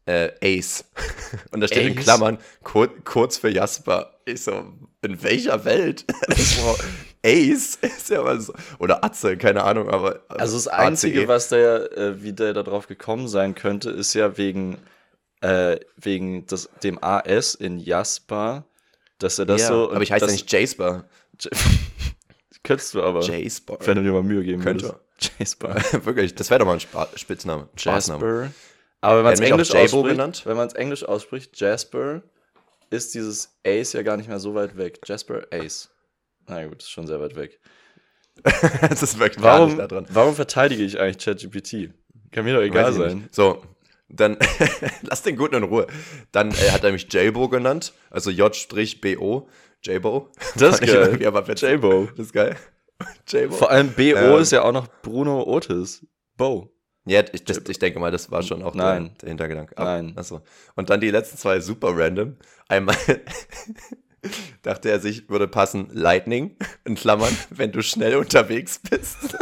Äh, Ace. Und da steht in Ace? Klammern, kur kurz für Jasper. Ich so, in welcher Welt? Ace ist ja mal so. Oder Atze, keine Ahnung, aber. Also das ACE. Einzige, was der, äh, wie der da drauf gekommen sein könnte, ist ja wegen, äh, wegen des, dem AS in Jasper, dass er das ja, so. aber ich heiße ja das- nicht Jasper. Könntest du aber. Jasper. Wenn du dir mal Mühe geben Könnte. würdest. Jasper. Wirklich, das wäre doch mal ein Spa Spitzname. Spaßname. Jasper. Aber wenn man es Englisch Jabo ausspricht, wenn man es Englisch ausspricht, Jasper, ist dieses Ace ja gar nicht mehr so weit weg. Jasper Ace. Na gut, ist schon sehr weit weg. das ist wirklich gar Warum, nicht da dran. warum verteidige ich eigentlich ChatGPT? Kann mir doch egal sein. nicht. So, dann lass den Guten in Ruhe. Dann äh, hat er mich Jabo genannt, also J-B-O. Jabo. Das ist geil. J-Bo. Das ist geil. Jabo. Vor allem BO Ähm. ist ja auch noch Bruno Otis. Bo. Ja, ich, das, ich denke mal, das war schon auch Nein. Der, der Hintergedanke. Nein. Achso. Und dann die letzten zwei super random. Einmal dachte er sich, würde passen Lightning, in Klammern, wenn du schnell unterwegs bist.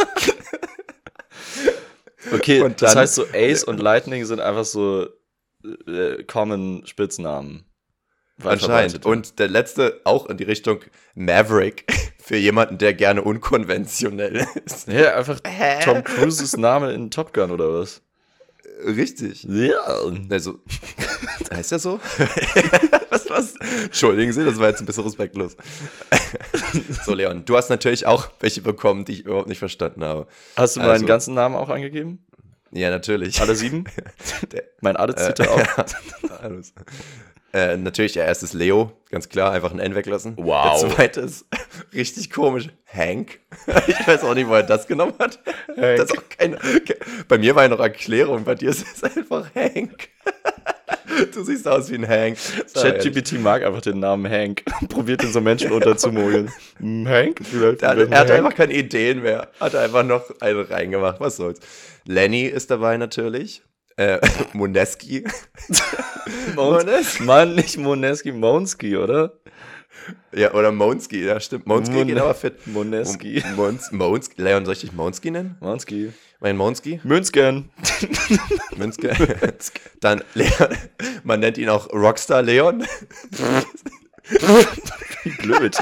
Okay, Und das dann- heißt so Ace und Lightning sind einfach so äh, common Spitznamen. Anscheinend. Und der letzte auch in die Richtung Maverick für jemanden, der gerne unkonventionell ist. Ja, einfach Hä? Tom Cruises Name in Top Gun oder was? Richtig. Ja. Also, heißt er so? was, was? Entschuldigen Sie, das war jetzt ein bisschen respektlos. so, Leon, du hast natürlich auch welche bekommen, die ich überhaupt nicht verstanden habe. Hast du meinen Also- ganzen Namen auch angegeben? Ja, natürlich. Alle sieben? Der- mein Adelstitel Äh, auch? Äh, natürlich, der erste ist Leo, ganz klar, einfach ein N weglassen. Wow. Der zweite ist richtig komisch, Hank. ich weiß auch nicht, wo er das genommen hat. Das ist auch keine, ke- bei mir war ja noch Erklärung, bei dir ist es einfach Hank. du siehst aus wie ein Hank. ChatGPT mag einfach den Namen Hank. Probiert den so Menschen unterzumogeln. Hm, Hank? Vielleicht vielleicht er hat Hank? einfach keine Ideen mehr. Hat einfach noch eine reingemacht. Was soll's. Lenny ist dabei natürlich. Äh, Moneski. Mons Mann, nicht Moneski, Monski, oder? Ja, oder Monski, ja, stimmt. Monski Mon- geht aber fit. Moneski. Mons, Monski. Leon, soll ich dich Monski nennen? Monski. Mein Monski? Münzgen. Münzke. Dann Leon. Man nennt ihn auch Rockstar Leon. Wie blöd.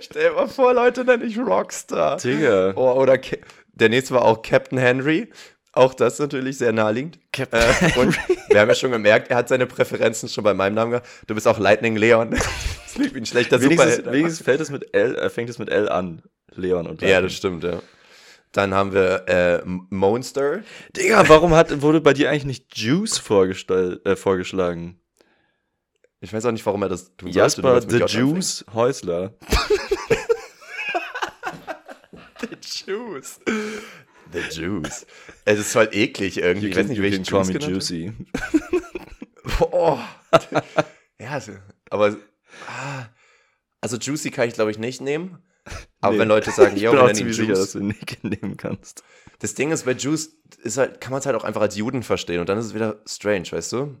Stell dir mal vor, Leute, nenne ich Rockstar. Digga. Oh, oder Ca- der nächste war auch Captain Henry. Auch das natürlich sehr naheliegend. Captain Äh, und wir haben ja schon gemerkt, er hat seine Präferenzen schon bei meinem Namen gehabt. Du bist auch Lightning Leon. Das liegt wie ein schlechter Wenigstens, Superheld. wenigstens fällt es mit L, äh, fängt es mit L an. Leon und Ja, Lightning. das stimmt, ja. Dann haben wir äh, Monster. Digga, warum hat, wurde bei dir eigentlich nicht Juice äh, vorgeschlagen? Ich weiß auch nicht, warum er das tun Jasper the. Juice Häusler. The Juice. The Juice. Es ist voll eklig irgendwie. ich weiß nicht, welchen Juice me Juicy. Oh. ja, aber ah, also Juicy kann ich glaube ich nicht nehmen. Aber Nee. wenn Leute sagen, auch nennen ihn ziemlich sicher, dass Juice. du Nick nehmen kannst. Das Ding ist, bei Juice ist halt, kann man es halt auch einfach als Juden verstehen und dann ist es wieder strange, weißt du?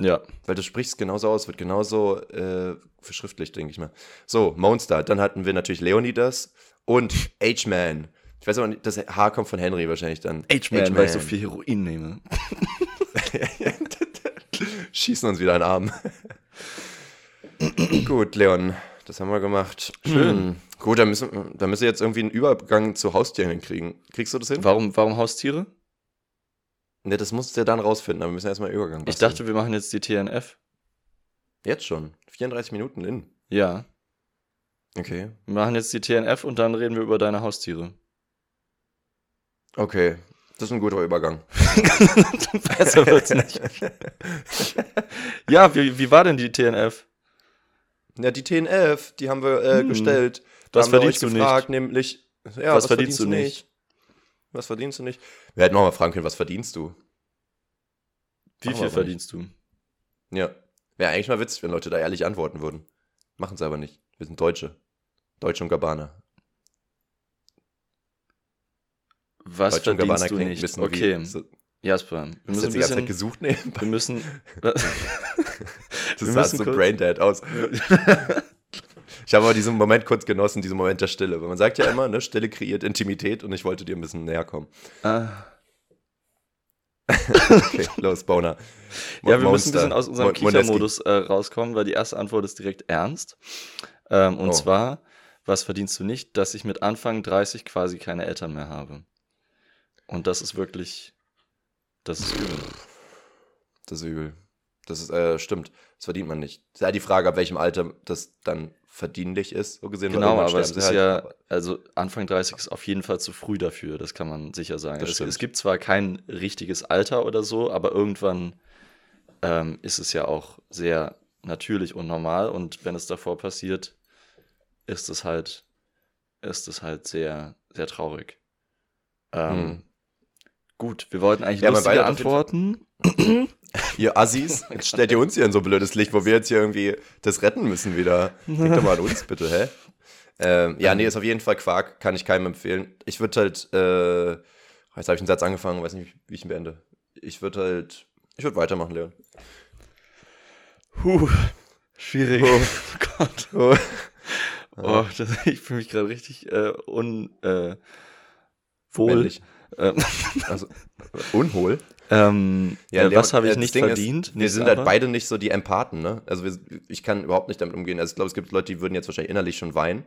Ja. Weil du sprichst genauso aus, wird genauso äh, verschriftlicht, denke ich mal. So, Monster. Dann hatten wir natürlich Leonidas und H-Man. Ich weiß aber nicht, das H kommt von Henry wahrscheinlich dann. H-Man, weil ich so viel Heroin nehme. Schießen uns wieder einen Arm. Gut, Leon, das haben wir gemacht. Schön. Gut, dann müssen, dann müssen wir jetzt irgendwie einen Übergang zu Haustieren hinkriegen. Kriegst du das hin? Warum, warum Haustiere? Ne, das musst du ja dann rausfinden, aber wir müssen erstmal einen Übergang Ich basteln. dachte, wir machen jetzt die TNF. Jetzt schon. 34 Minuten in. Ja. Okay. Wir machen jetzt die TNF und dann reden wir über deine Haustiere. Okay. Das ist ein guter Übergang. Besser wird's nicht. ja, wie, wie war denn die TNF? Ja, die TNF, die haben wir äh, Hm. gestellt. Da Was haben wir verdienst du gefragt, nämlich, ja, Was verdienst du nicht? Was verdienst du nicht? Wir hätten auch mal fragen können, was verdienst du? Wie Machen viel verdienst du? Ja. Wäre eigentlich mal witzig, wenn Leute da ehrlich antworten würden. Machen sie aber nicht. Wir sind Deutsche. Deutsche und Gabbana. Was Deutsche und verdienst Gabbana du klingt nicht? wissen, okay, Wie, so, Jasper, wir müssen jetzt die ganze Zeit gesucht nebenbei? Wir müssen... Das Wir sah müssen so braindead aus. Ich habe aber diesen Moment kurz genossen, diesen Moment der Stille. Weil man sagt ja immer, ne, Stille kreiert Intimität und ich wollte dir ein bisschen näher kommen. ah, Okay, los, Boner. Ja, wir müssen ein Monster. bisschen aus unserem Mo-. Kichermodus äh, rauskommen, weil die erste Antwort ist direkt ernst. Ähm, und Oh. zwar, was verdienst du nicht, dass ich mit Anfang 30 quasi keine Eltern mehr habe? Und das ist wirklich, das ist übel. Das ist übel. Das ist, äh, stimmt. Das verdient man nicht. Ja die Frage, ab welchem Alter das dann verdienlich ist, so gesehen. Genau, aber es ist sie ja, halt. also Anfang 30 ist auf jeden Fall zu früh dafür, das kann man sicher sagen. Es, es gibt zwar kein richtiges Alter oder so, aber irgendwann ähm, ist es ja auch sehr natürlich und normal und wenn es davor passiert, ist es halt, ist es halt sehr, sehr traurig. Ähm, Hm. Gut, wir wollten eigentlich Ja, lustige Antworten. Ihr Assis, jetzt stellt ihr uns hier in so ein blödes Licht, wo wir jetzt hier irgendwie das retten müssen wieder. Denkt doch mal an uns, bitte, hä? Ähm, ja, nee, ist auf jeden Fall Quark, kann ich keinem empfehlen. Ich würde halt, äh, jetzt habe ich einen Satz angefangen, weiß nicht, wie ich ihn beende. Ich würde halt, ich würde weitermachen, Leon. Puh, schwierig. Oh. Oh Gott. Oh. Oh, das, ich fühle mich gerade richtig äh, un, äh, Also, unhohl. ähm, Ja, äh, Leon, was habe ich äh, nicht Ding ist, verdient? wir Nicht sind halt beide nicht so die Empathen, ne? Also wir, ich kann überhaupt nicht damit umgehen. Also ich glaube, es gibt Leute, die würden jetzt wahrscheinlich innerlich schon weinen.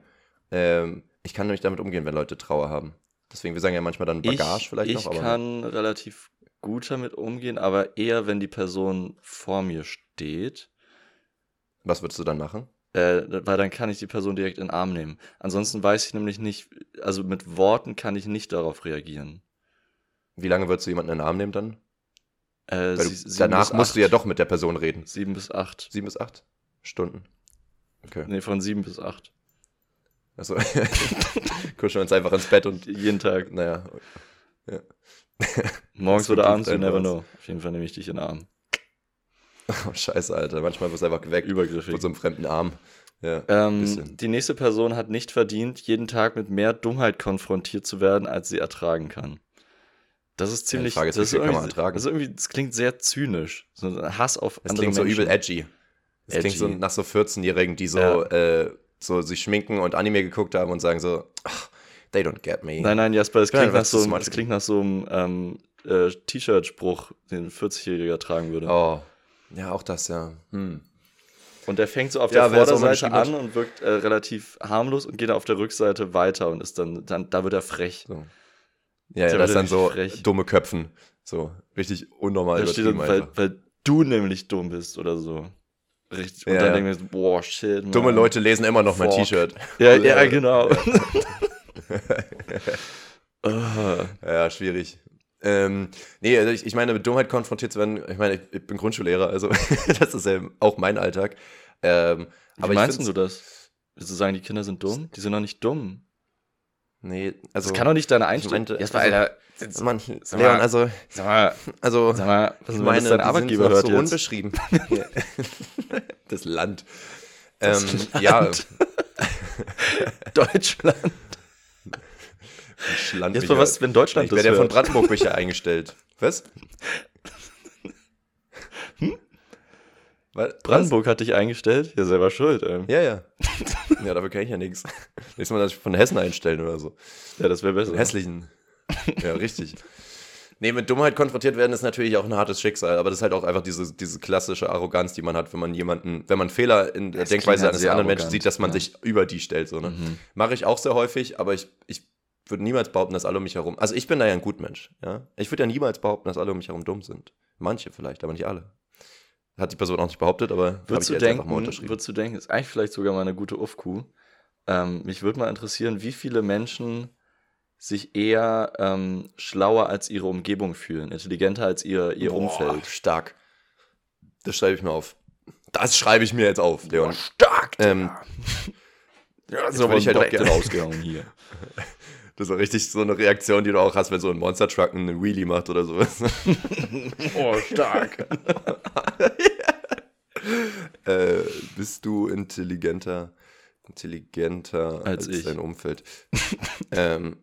Ähm, ich kann nicht damit umgehen, wenn Leute Trauer haben. Deswegen, wir sagen ja manchmal dann Bagage ich, vielleicht ich noch, aber kann relativ gut damit umgehen, aber eher, wenn die Person vor mir steht, was würdest du dann machen? äh, weil dann kann ich die Person direkt in den Arm nehmen. Ansonsten weiß ich nämlich nicht, also mit Worten kann ich nicht darauf reagieren. Wie lange würdest du jemanden in den Arm nehmen dann? Äh, Weil du, sie- danach musst du ja acht. doch mit der Person reden. Sieben bis acht. Sieben bis acht Stunden. Okay. Nee, von sieben bis acht. Also kuscheln uns einfach ins Bett und Jeden Tag. naja. Morgens Das oder abends, you never know. Auf jeden Fall nehme ich dich in den Arm. Oh, scheiße, Alter. Manchmal wirst du einfach geweckt Übergriffig. von so einem fremden Arm. Ja. Ähm, die nächste Person hat nicht verdient, jeden Tag mit mehr Dummheit konfrontiert zu werden, als sie ertragen kann. Das ist ziemlich. Frage ist, das, viel kann man ertragen? das, ist irgendwie, das klingt sehr zynisch. So ein Hass auf Es andere klingt so Menschen. übel edgy. Es klingt so nach so 14-Jährigen, die so, Ja. äh, so sich schminken und Anime geguckt haben und sagen so, "Ach, they don't get me. Nein, nein, Jasper, das Ja, klingt, nach was so, ist einem- das klingt nach so einem ähm, äh, T-Shirt-Spruch, den ein 40-Jähriger tragen würde. Oh. Ja, auch das, ja. Hm. Und der fängt so auf Ja, der das Vorderseite an und wirkt äh, relativ harmlos und geht auf der Rückseite weiter und ist dann, dann da wird er frech. So. Ja, ja, das ist dann wirklich so frech. dumme Köpfen. So, richtig unnormal Da steht dann, weil, weil du nämlich dumm bist oder so. Richtig. Und Ja, dann ja. denken wir so, boah, shit. Mann. Dumme Leute lesen immer noch mein Fuck. T-Shirt. Ja, ja, genau. Ja, schwierig. Ähm, nee, also ich, ich meine, mit Dummheit konfrontiert zu werden, ich meine, ich, ich bin Grundschullehrer, also das ist ja auch mein Alltag. Ähm, Wie aber ich meinst find's- du das? Willst du sagen, die Kinder sind dumm? Die sind doch nicht dumm. Nee, also. Das kann doch nicht deine Einstellung. meinte- Erstmal, also- Alter. Man, Sag Leon, also, Sag mal, also, sag mal, was ich meine, das dein Arbeitgeber hört so jetzt? unbeschrieben. das Land. Das ähm, Land. Ja, Deutschland. Land Jetzt mal was, wenn Deutschland Ich das werde ja von. Brandenburg Bücher eingestellt. Was? Hm? Was? Brandenburg hat dich eingestellt? Ja, selber schuld. ey. Ja, ja. Ja, dafür kann ich ja nichts. Nächstes Mal, dass ich von Hessen einstellen oder so. Ja, das wäre besser. Den hässlichen. Ja, richtig. Nee, mit Dummheit konfrontiert werden ist natürlich auch ein hartes Schicksal, aber das ist halt auch einfach diese, diese klassische Arroganz, die man hat, wenn man jemanden, wenn man Fehler in der Denkweise halt eines anderen Menschen arrogant, sieht, dass man ja. sich über die stellt. So, ne? Mhm. Mache ich auch sehr häufig, aber ich, ich würde niemals behaupten, dass alle um mich herum. Also ich bin da ja ein Gutmensch, ja. Ich würde ja niemals behaupten, dass alle um mich herum dumm sind. Manche vielleicht, aber nicht alle. Hat die Person auch nicht behauptet, aber Würdest du, jetzt einfach mal denken, unterschrieben. würdest du denken, ist eigentlich vielleicht sogar mal eine gute Uffkuh. Ähm, mich würde mal interessieren, wie viele Menschen sich eher ähm, schlauer als ihre Umgebung fühlen, intelligenter als ihr, ihr Boah, Umfeld. Stark. Das schreibe ich mir auf. Das schreibe ich mir jetzt auf, Leon. stark! Ähm, ja, jetzt würde ich halt auch gerne- rausgehauen hier. Das ist auch richtig so eine Reaktion, die du auch hast, wenn so ein Monster Truck einen Wheelie macht oder sowas. oh, stark. Äh, bist du intelligenter, intelligenter Als als, ich. dein Umfeld? ähm,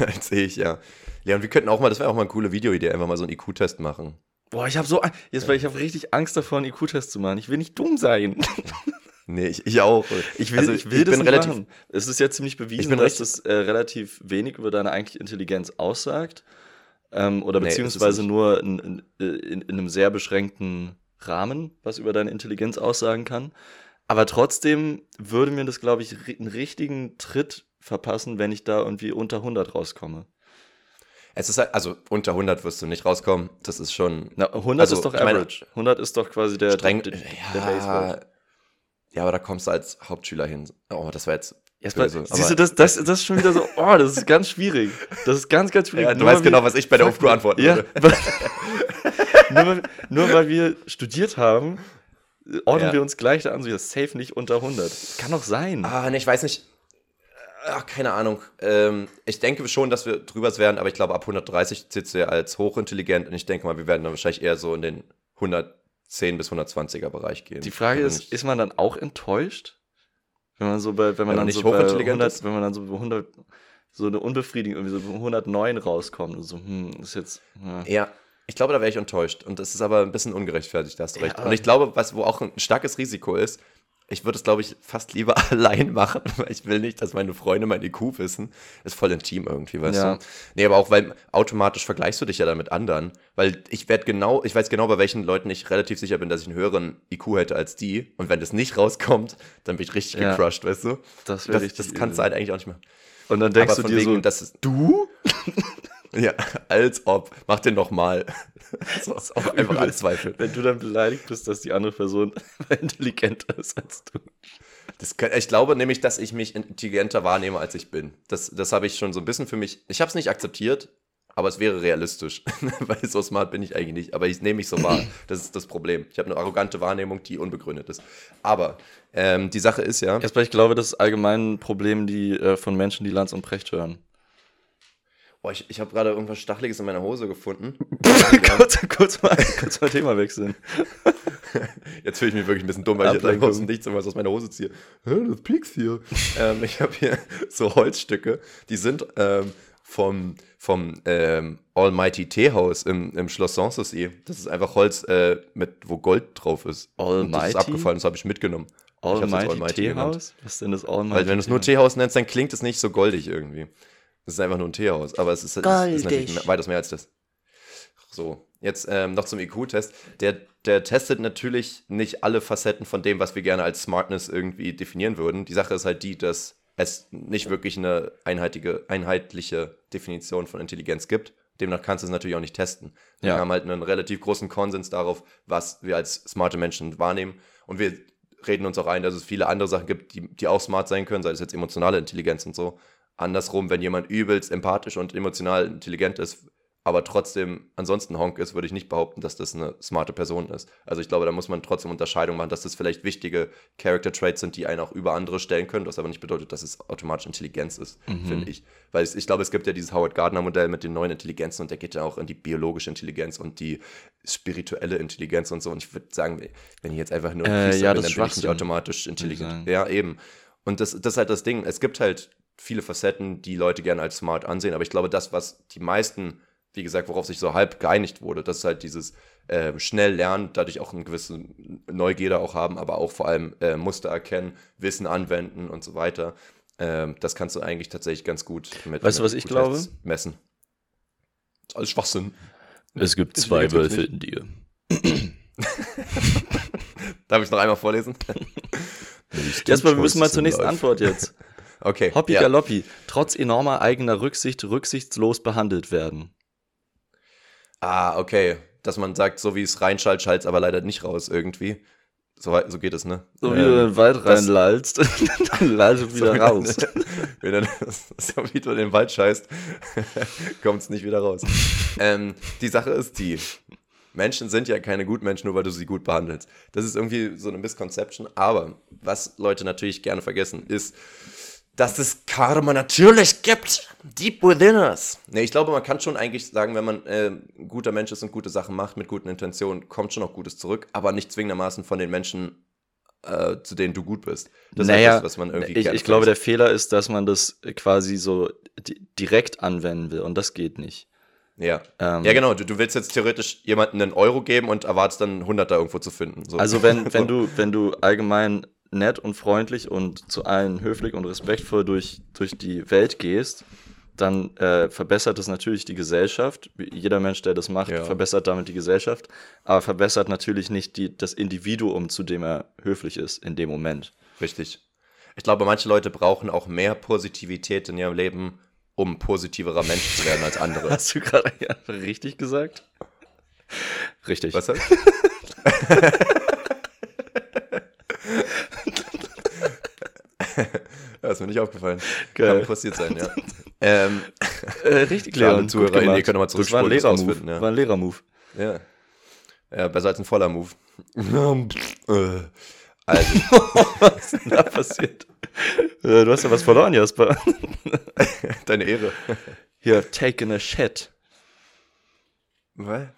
als ich, ja. Ja, und wir könnten auch mal, das wäre auch mal eine coole Videoidee, einfach mal so einen IQ-Test machen. Boah, ich habe so, jetzt, weil ich habe richtig Angst davor, einen IQ-Test zu machen. Ich will nicht dumm sein. Nee, ich, ich auch. Ich will, Also, ich will das bin relativ, machen. Es ist ja ziemlich bewiesen, dass das äh, relativ wenig über deine eigentliche Intelligenz aussagt. Ähm, oder Nee, beziehungsweise nur in, in, in, in einem sehr beschränkten Rahmen, was über deine Intelligenz aussagen kann. Aber trotzdem würde mir das, glaube ich, einen richtigen Tritt verpassen, wenn ich da irgendwie unter 100 rauskomme. Es ist halt, also unter 100 wirst du nicht rauskommen. Das ist schon Na, 100 Also, ist doch ich meine- average. 100 ist doch quasi der, streng. der, der, der ja. Ja, aber da kommst du als Hauptschüler hin. Oh, das war jetzt Erstmal, böse. siehst du, das, das, das ist schon wieder so, oh, das ist ganz schwierig. Das ist ganz, ganz schwierig. Ja, du Nur weißt genau, was ich bei der Aufruhr antworten Ja, würde. nur, weil, nur weil wir studiert haben, ordnen Ja. wir uns gleich da an, so ja, safe nicht unter 100. Kann doch sein. Ah, nee, ich weiß nicht. Ach, keine Ahnung. Ähm, ich denke schon, dass wir drüber werden, aber ich glaube, ab 130 zählst du ja als hochintelligent und ich denke mal, wir werden dann wahrscheinlich eher so in den 110 bis 120er Bereich gehen. Die Frage ist, ist man dann auch enttäuscht? Wenn man so bei, wenn man Wenn man dann nicht so bei hochintelligent 100, ist? wenn man dann so bei 100, so eine Unbefriedigung, irgendwie so bei 109 rauskommt und so, hm, ist jetzt, ja. Ja, ich glaube, da wäre ich enttäuscht. Und das ist aber ein bisschen ungerechtfertigt, da hast du recht. Ja. Und ich glaube, was wo auch ein starkes Risiko ist, ich würde es, glaube ich, fast lieber allein machen, weil ich will nicht, dass meine Freunde mein IQ wissen. Ist voll intim irgendwie, weißt Ja. du? Nee, aber auch, weil automatisch vergleichst du dich ja dann mit anderen. Weil ich werde genau, ich weiß genau, bei welchen Leuten ich relativ sicher bin, dass ich einen höheren IQ hätte als die. Und wenn das nicht rauskommt, dann bin ich richtig Ja. gecrushed, weißt du? Das Das, das kannst du halt eigentlich auch nicht machen. Und dann denkst aber du dir wegen, so, das ist, du? ja, als ob. Mach den nochmal. so, einfach übel. anzweifeln. wenn du dann beleidigt bist, dass die andere Person intelligenter ist als du. Das, kann- ich glaube nämlich, dass ich mich intelligenter wahrnehme, als ich bin. Das, das habe ich schon so ein bisschen für mich. Ich habe es nicht akzeptiert, aber es wäre realistisch. Weil so smart bin ich eigentlich nicht. Aber ich nehme mich so wahr. Das ist das Problem. Ich habe eine arrogante Wahrnehmung, die unbegründet ist. Aber ähm, die Sache ist ja. Erstmal, ich glaube, das ist allgemein ein Problem die, äh, von Menschen, die Lanz und Precht hören. Boah, ich ich habe gerade irgendwas Stacheliges in meiner Hose gefunden. kurz, kurz, mal, kurz mal Thema wechseln. Jetzt fühle ich mich wirklich ein bisschen dumm, weil ich jetzt Ablenkung. einfach aus dem Nichts irgendwas aus meiner Hose ziehe. Hä, das piekst hier. ähm, ich habe hier so Holzstücke, die sind ähm, vom, vom ähm, Almighty Teehaus im, im Schloss Sanssouci. Das ist einfach Holz, äh, mit, wo Gold drauf ist. Und das ist Almighty? abgefallen, das habe ich mitgenommen. Ich Almighty, Almighty genannt. Teehaus? Was ist denn das Almighty? Weil wenn du es nur? Teehaus nennst, dann klingt es nicht so goldig irgendwie. Das ist einfach nur ein Teehaus, aber es ist, es ist natürlich weitaus mehr als das. So, jetzt ähm, noch zum IQ-Test. Der, der testet natürlich nicht alle Facetten von dem, was wir gerne als Smartness irgendwie definieren würden. Die Sache ist halt die, dass es nicht wirklich eine einheitliche, einheitliche Definition von Intelligenz gibt. Demnach kannst du es natürlich auch nicht testen. Wir Ja. haben halt einen relativ großen Konsens darauf, was wir als smarte Menschen wahrnehmen. Und wir reden uns auch ein, dass es viele andere Sachen gibt, die, die auch smart sein können, sei es jetzt emotionale Intelligenz und so. Andersrum, wenn jemand übelst empathisch und emotional intelligent ist, aber trotzdem ansonsten Honk ist, würde ich nicht behaupten, dass das eine smarte Person ist. Also ich glaube, da muss man trotzdem Unterscheidung machen, dass das vielleicht wichtige Character Traits sind, die einen auch über andere stellen können, was aber nicht bedeutet, dass es automatisch Intelligenz ist, finde ich. Weil es, ich glaube, es gibt ja dieses Howard Gardner Modell mit den neuen Intelligenzen und der geht ja auch in die biologische Intelligenz und die spirituelle Intelligenz und so. Und ich würde sagen, wenn ich jetzt einfach nur Äh, ja, bin, dann bin ich nicht automatisch intelligent. Ja, eben. Und das, das ist halt das Ding. Es gibt halt viele Facetten, die Leute gerne als smart ansehen, aber ich glaube, das, was die meisten, wie gesagt, worauf sich so halb geeinigt wurde, das ist halt dieses äh, schnell lernen, dadurch auch eine gewisse Neugierde auch haben, aber auch vor allem äh, Muster erkennen, Wissen anwenden und so weiter. Ähm, das kannst du eigentlich tatsächlich ganz gut mit Weißt du, was ich glaube? Messen. Das ist alles Schwachsinn. Es gibt zwei zwei Wölfe Wölfe in dir. Darf ich es noch einmal vorlesen? Erstmal, wir müssen mal zur nächsten Antwort jetzt. Okay. Hoppi ja. Galoppi. Trotz enormer eigener Rücksicht rücksichtslos behandelt werden. Ah, okay. Dass man sagt, so wie es reinschallt, schallt es aber leider nicht raus irgendwie. So, so geht es, ne? So wie Ähm, du in den Wald reinlallst, dann lallst du wieder so raus. Wenn dann, so wie du in den Wald scheißt, kommt es nicht wieder raus. ähm, die Sache ist die, Menschen sind ja keine Gutmenschen, nur weil du sie gut behandelst. Das ist irgendwie so eine Misconception. Aber was Leute natürlich gerne vergessen, ist, dass es Karma natürlich gibt. Deep within us. Nee, ich glaube, man kann schon eigentlich sagen, wenn man äh, ein guter Mensch ist und gute Sachen macht mit guten Intentionen, kommt schon auch Gutes zurück, aber nicht zwingendermaßen von den Menschen äh, zu denen du gut bist. Das naja, ist das, was man irgendwie ich, ich glaube, der. Fehler ist, dass man das quasi so di direkt anwenden will und das geht nicht. Ja. Ähm, ja, genau. Du, du willst jetzt theoretisch jemandem einen Euro geben und erwartest dann einen Hunderter irgendwo zu finden. So. Also wenn, wenn du, wenn du allgemein nett und freundlich und zu allen höflich und respektvoll durch, durch die Welt gehst, dann äh, verbessert es natürlich die Gesellschaft. Jeder Mensch, der das macht, Ja. verbessert damit die Gesellschaft, aber verbessert natürlich nicht die, das Individuum, zu dem er höflich ist in dem Moment. Richtig. Ich glaube, manche Leute brauchen auch mehr Positivität in ihrem Leben, um positiverer Mensch zu werden als andere. Hast du gerade ja, richtig gesagt? Richtig. Was heißt? ja, ist mir nicht aufgefallen. Geil. Kann passiert sein, ja. ähm, Äh, richtig, Leon. alle Zuhörer, ihr könnt noch mal Das war ein zurückspulen, Lehrermove. ja. War ein Lehrermove. ja. ja, besser als ein voller Move. Äh, also, Was ist denn da passiert? Äh, Du hast ja was verloren, Jasper. deine Ehre. You have taken a shit. Was?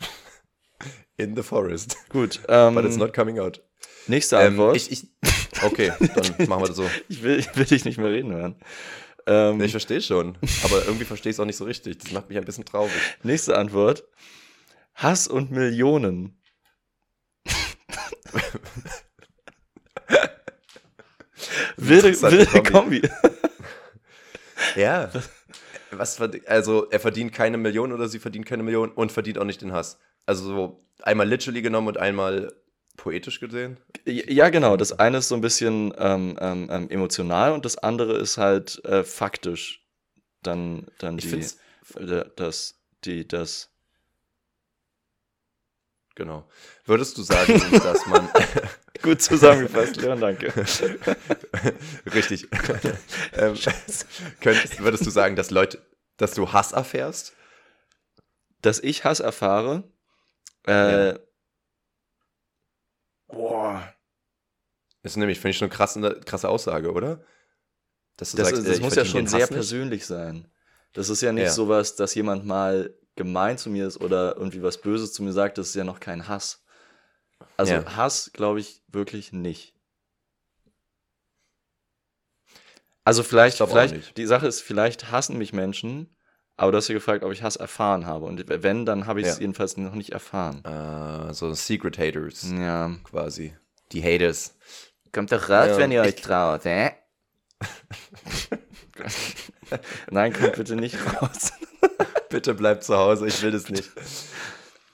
In the forest. Gut, ähm, But it's not coming out. nächste Ähm, Antwort. ich, ich, okay, dann machen wir das so. Ich will, ich will dich nicht mehr reden hören. Ähm, Ich verstehe schon, aber irgendwie verstehe ich es auch nicht so richtig. Das macht mich ein bisschen traurig. nächste Antwort. Hass und Millionen. wilde wilde Kombi. Ja. Was also er verdient keine Million oder sie verdient keine Million und verdient auch nicht den Hass. Also so einmal literally genommen und einmal poetisch gesehen. Ja, genau. Das eine ist so ein bisschen ähm, ähm, ähm, emotional und das andere ist halt äh, faktisch. Dann, dann Ich die, äh, das, die, das. genau. Würdest du sagen, dass man Gut zusammengefasst, Leon, danke. richtig ähm, könntest, würdest du sagen, dass Leute, dass du Hass erfährst? Dass ich Hass erfahre. Äh, Ja. Boah. Das ist nämlich finde ich schon eine krasse, krasse Aussage, oder? Das, sagst, ist, äh, das muss ja schon sehr persönlich sein. Das ist ja nicht Ja. sowas, dass jemand mal gemein zu mir ist oder irgendwie was Böses zu mir sagt, das ist ja noch kein Hass. Also Ja. Hass glaube ich wirklich nicht. Also vielleicht, vielleicht die Sache ist, vielleicht hassen mich Menschen, aber du hast ja gefragt, ob ich Hass erfahren habe. Und wenn, dann habe ich es Ja. jedenfalls noch nicht erfahren. Äh, so Secret Haters Ja. quasi. Die Haters. Kommt doch raus, Ja, wenn ihr euch traut, hä? Nein, kommt bitte nicht raus. Bitte bleib zu Hause, ich will das nicht.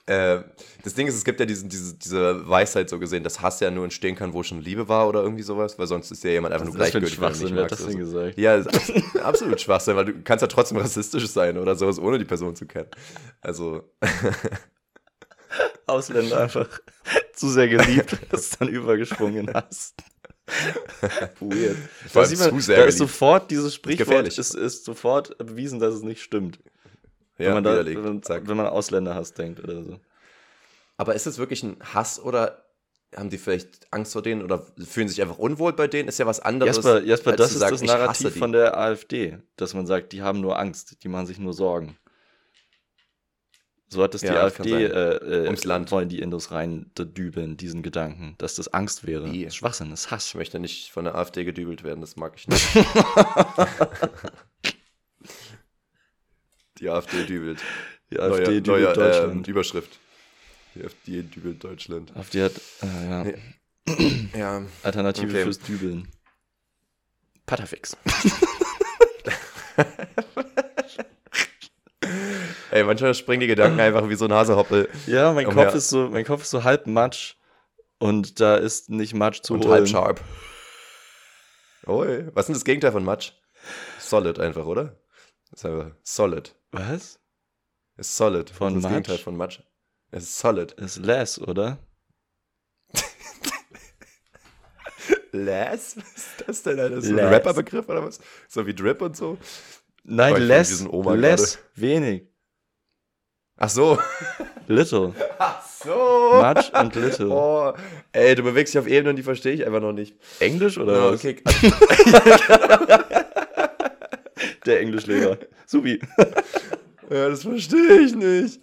äh, das Ding ist, es gibt ja diesen, diese, diese Weisheit so gesehen, dass Hass ja nur entstehen kann, wo schon Liebe war oder irgendwie sowas, weil sonst ist ja jemand einfach nur Das ein gleichgültig. Schwachsinn, wer hat das denn gesagt? Ja, absolut Schwachsinn, weil du kannst ja trotzdem rassistisch sein oder sowas, ohne die Person zu kennen. Also, Ausländer einfach zu sehr geliebt, dass du dann übergesprungen hast. Weird. Da, sieht man, da ist sofort dieses Sprichwort, ist, ist sofort bewiesen, dass es nicht stimmt. ja, wenn, man da, wenn, wenn man Ausländer hasst, denkt oder so. Aber ist es wirklich ein Hass oder haben die vielleicht Angst vor denen oder fühlen sich einfach unwohl bei denen? Ist ja was anderes. Jasper, Jasper als das ist sagen, das Narrativ die. von der AfD, dass man sagt, die haben nur Angst, die machen sich nur Sorgen. So hat das die Ja, kann AfD, äh, äh, Ums Land. wollen die in das rein dübeln, diesen Gedanken, dass das Angst wäre. Wie? Das ist Schwachsinn, das ist Hass. Ich möchte nicht von der AfD gedübelt werden, das mag ich nicht. die AfD dübelt. Die AfD Neue- dübelt neue, Deutschland. Ähm, Überschrift. Die AfD dübelt Deutschland. AfD hat, äh, ja. Ja. Alternative Okay. fürs Dübeln. Patafix. Ey, manchmal springen die Gedanken einfach wie so ein Hasehoppel Ja, mein Umher. Kopf ist so, mein Kopf ist so halb Matsch und da ist nicht Matsch zu und holen. halb sharp. Oh, ey. Was ist denn das Gegenteil von Matsch? Solid einfach, oder? Das ist einfach solid. Was? Ist solid. Von Was ist das? Gegenteil von Matsch? Es ist solid. Ist less, oder? Less? Was ist das denn? Alter? Ist das ein Rapperbegriff oder was? So wie Drip und so? Nein, bin less. less. Wenig. Ach so. Little. Ach so. Much und little. Oh, ey, du bewegst dich auf Ebenen, die verstehe ich einfach noch nicht. Englisch oder Ja, was? okay. Der Englischlehrer. Subi. ja, das verstehe ich nicht.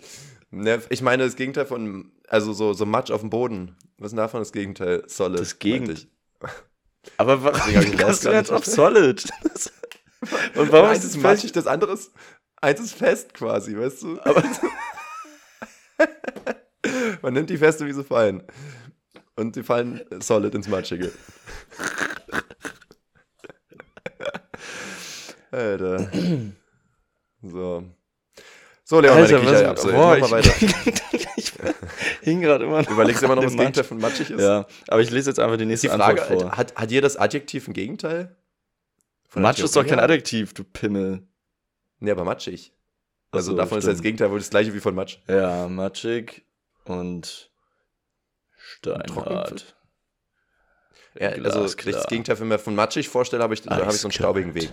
Ne, ich meine, das Gegenteil von, also so, so Matsch auf dem Boden. Was ist denn davon das Gegenteil? Solid. Das ich. Aber warum den kommst du jetzt auf Solid? Und warum ist ist es matschig, das andere ist, eins ist fest quasi, weißt du? Aber Man nimmt die feste, wie sie fallen. Und die fallen solid ins Matschige. Alter. So. So, Leon, Alter, meine Kichererbse. was, boah, Mach mal ich, weiter. ich hing gerade immer noch. Überlegst immer noch, was dem Gegenteil von matschig ist? Ja, aber ich lese jetzt einfach die Ist nächste die Frage, Antwort vor. hat, hat jedes Adjektiv ein Gegenteil? Von Matsch ist doch kein? Adjektiv, du Pimmel. Nee, aber matschig. Also so, davon ist ja das stimmt. Gegenteil wohl das gleiche wie von Matsch. Ja, matschig und steinhart. Ja, also das Gegenteil, wenn ich mir von matschig vorstelle, habe ich, da habe ich so einen staubigen Weg.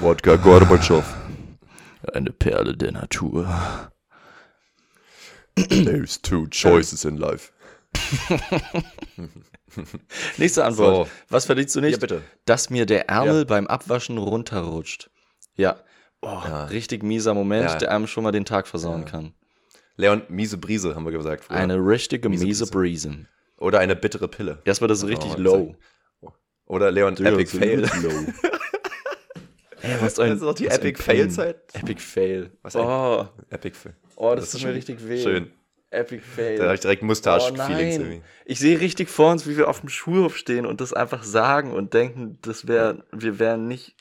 Wodka Gorbatschow. Eine Perle der Natur. There's two choices in life. Nächste Antwort. So. Was verdienst du nicht? Ja, bitte. Dass mir der Ärmel Ja. beim Abwaschen runterrutscht. Ja. Oh, Ja. richtig mieser Moment, der einem schon mal den Tag versauen kann. Leon, miese Brise, haben wir gesagt. früher. Eine richtige Miese miese, Brise. Brise. Oder eine bittere Pille. Erstmal das Oh, richtig low. Oder Leon, Epic Fail. Ey, was Das ist auch die ein Epic. Fail-Zeit. Epic Fail. Was ein- oh, Epic Fail. oh, das, ist tut mir richtig weh. Schön. Epic Fail. Da habe ich direkt Oh Mustache-Feelings nein. irgendwie. Ich sehe richtig vor uns, wie wir auf dem Schulhof stehen und das einfach sagen und denken, das wär, wir wären nicht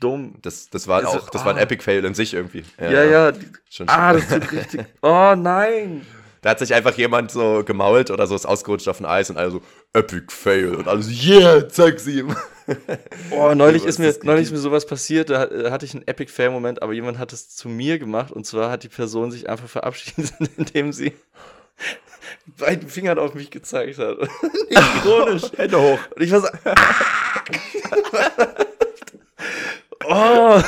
dumm. Das, das war Also, auch, das war ein ah. Epic Fail in sich irgendwie. Ja, ja. die- Schon ah, das tut richtig. Oh nein. Da hat sich einfach jemand so gemault oder so ist ausgerutscht auf ein Eis und alle so Epic Fail und alle so Yeah, zeig sie ihm. Oh, neulich ist mir, neulich ist mir sowas passiert, da äh, hatte ich einen Epic Fail Moment, aber jemand hat es zu mir gemacht und zwar hat die Person sich einfach verabschiedet, indem sie beiden Fingern auf mich gezeigt hat. Ironisch. Hände hoch. Und ich war so. oh,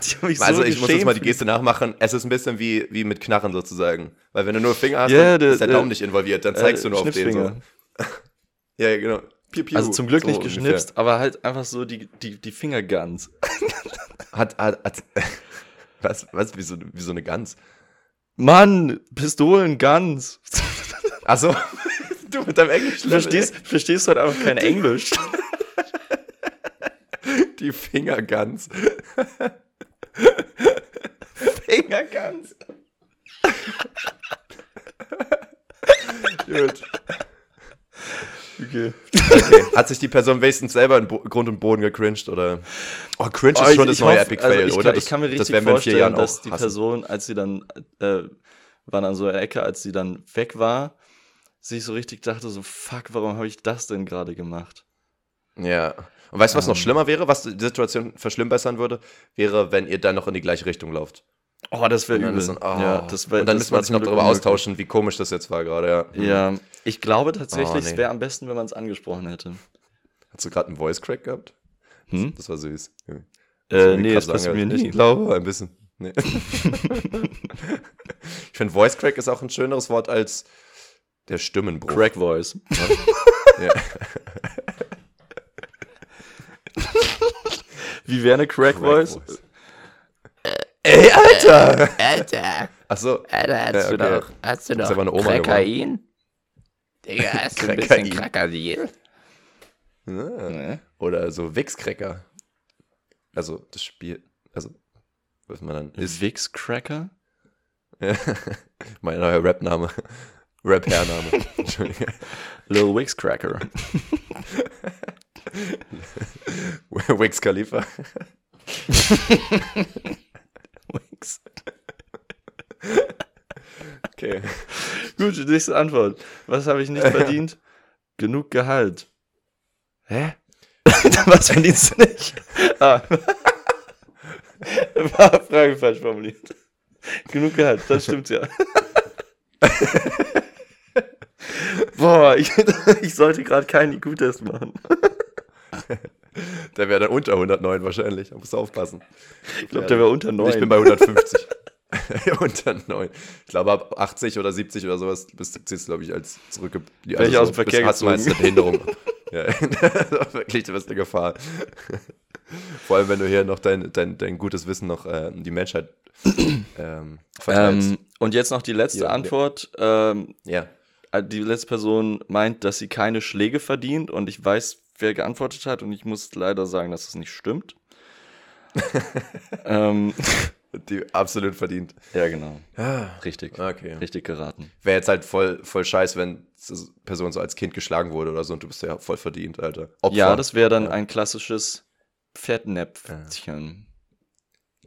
ich hab mich Also so ich muss jetzt mal die. Geste nachmachen. Es ist ein bisschen wie, wie mit Knarren sozusagen. Weil wenn du nur Finger hast, der- ist der Daumen nicht involviert, dann zeigst Äh, du nur auf den so. Ja, genau. Piu, piu. Also zum Glück So nicht ungefähr. geschnipst, aber halt einfach so die, die, die Fingerguns. Hat, hat, hat was, was, wie so, wie so eine Gans. Mann, Pistolenguns. Achso, du mit deinem Englisch. Du verstehst, verstehst halt einfach kein Englisch. Die Fingergans. Fingerguns. Gut. Okay. Okay. Hat sich die Person wenigstens selber in Bo Grund und Boden gecringed oder? Oh, cringe ist Oh, schon ich- das neue hoffe- Epic also Fail, ich, oder? Kann, Das- ich kann mir das richtig vier vorstellen, dass die hassen. Person, als sie dann, äh, waren an so einer Ecke, als sie dann weg war, sich so richtig dachte, so, fuck, warum habe ich das denn gerade gemacht? Ja. Und weißt du, was noch Ähm. schlimmer wäre, was die Situation verschlimmbessern würde? Wäre, wenn ihr dann noch in die gleiche Richtung lauft. Oh, das wäre übel. dann, oh. ja, das wär, und dann das müssen wir uns noch darüber austauschen, wie komisch das jetzt war gerade, ja. Ja, ich glaube tatsächlich, Oh, es nee. wäre am besten, wenn man es angesprochen hätte. Hast du gerade einen Voice Crack gehabt? Hm? Das war süß. Ja. Äh, nee, das passiert mir nie. Ich glaube, ein bisschen. Nee. ich finde, Voice Crack ist auch ein schöneres Wort als der Stimmenbruch. Crack Voice. Ja. Wie wäre eine Crack, Voice? Ey, Alter! Alter, Achso, Alter, hast Ja, du okay. noch, hast du ist noch aber eine Oma Krakain? Digga, hast du ein bisschen. Krakadil? Ja. Oder so Wix-Cracker. Also das Spiel, also was man dann ist. Vix Cracker? mein neuer Rap-Name. Rap-Herrname. Entschuldigung. Lil Wix Cracker. Wix Khalifa. Wix. Okay. Gut, nächste Antwort. Was habe ich nicht verdient? Genug Gehalt. Hä? Was verdienst du nicht? Ah. War Frage falsch formuliert. Genug Gehalt, das stimmt ja. Boah, ich, ich sollte gerade keinen IQ-Test machen. Der wäre dann unter 109 wahrscheinlich. Da musst du aufpassen. Ich glaube, der wäre unter 9. Ich bin bei 150. unter 9. Ich glaube, ab 80 oder 70 oder sowas bist du, glaube ich, als zurück. Wär ich aus dem Verkehr hast du meist eine gezogen. Behinderung. ja, wirklich, du bist eine Gefahr. Vor allem, wenn du hier noch dein, dein, dein gutes Wissen noch äh, die Menschheit ähm, verteilst. ähm, und jetzt noch die letzte Ja, ja. Antwort. Ähm, ja. äh, die letzte Person meint, dass sie keine Schläge verdient und ich weiß, wer geantwortet hat und ich muss leider sagen, dass das nicht stimmt. ähm, Die absolut verdient. ja, genau. Ah, Richtig. okay. Richtig geraten. Wäre jetzt halt voll, voll scheiß, wenn die Person so als Kind geschlagen wurde oder so und du bist ja voll verdient, Alter. Opfer. Ja, das wäre dann Ja. ein klassisches Pferdnäpfchen.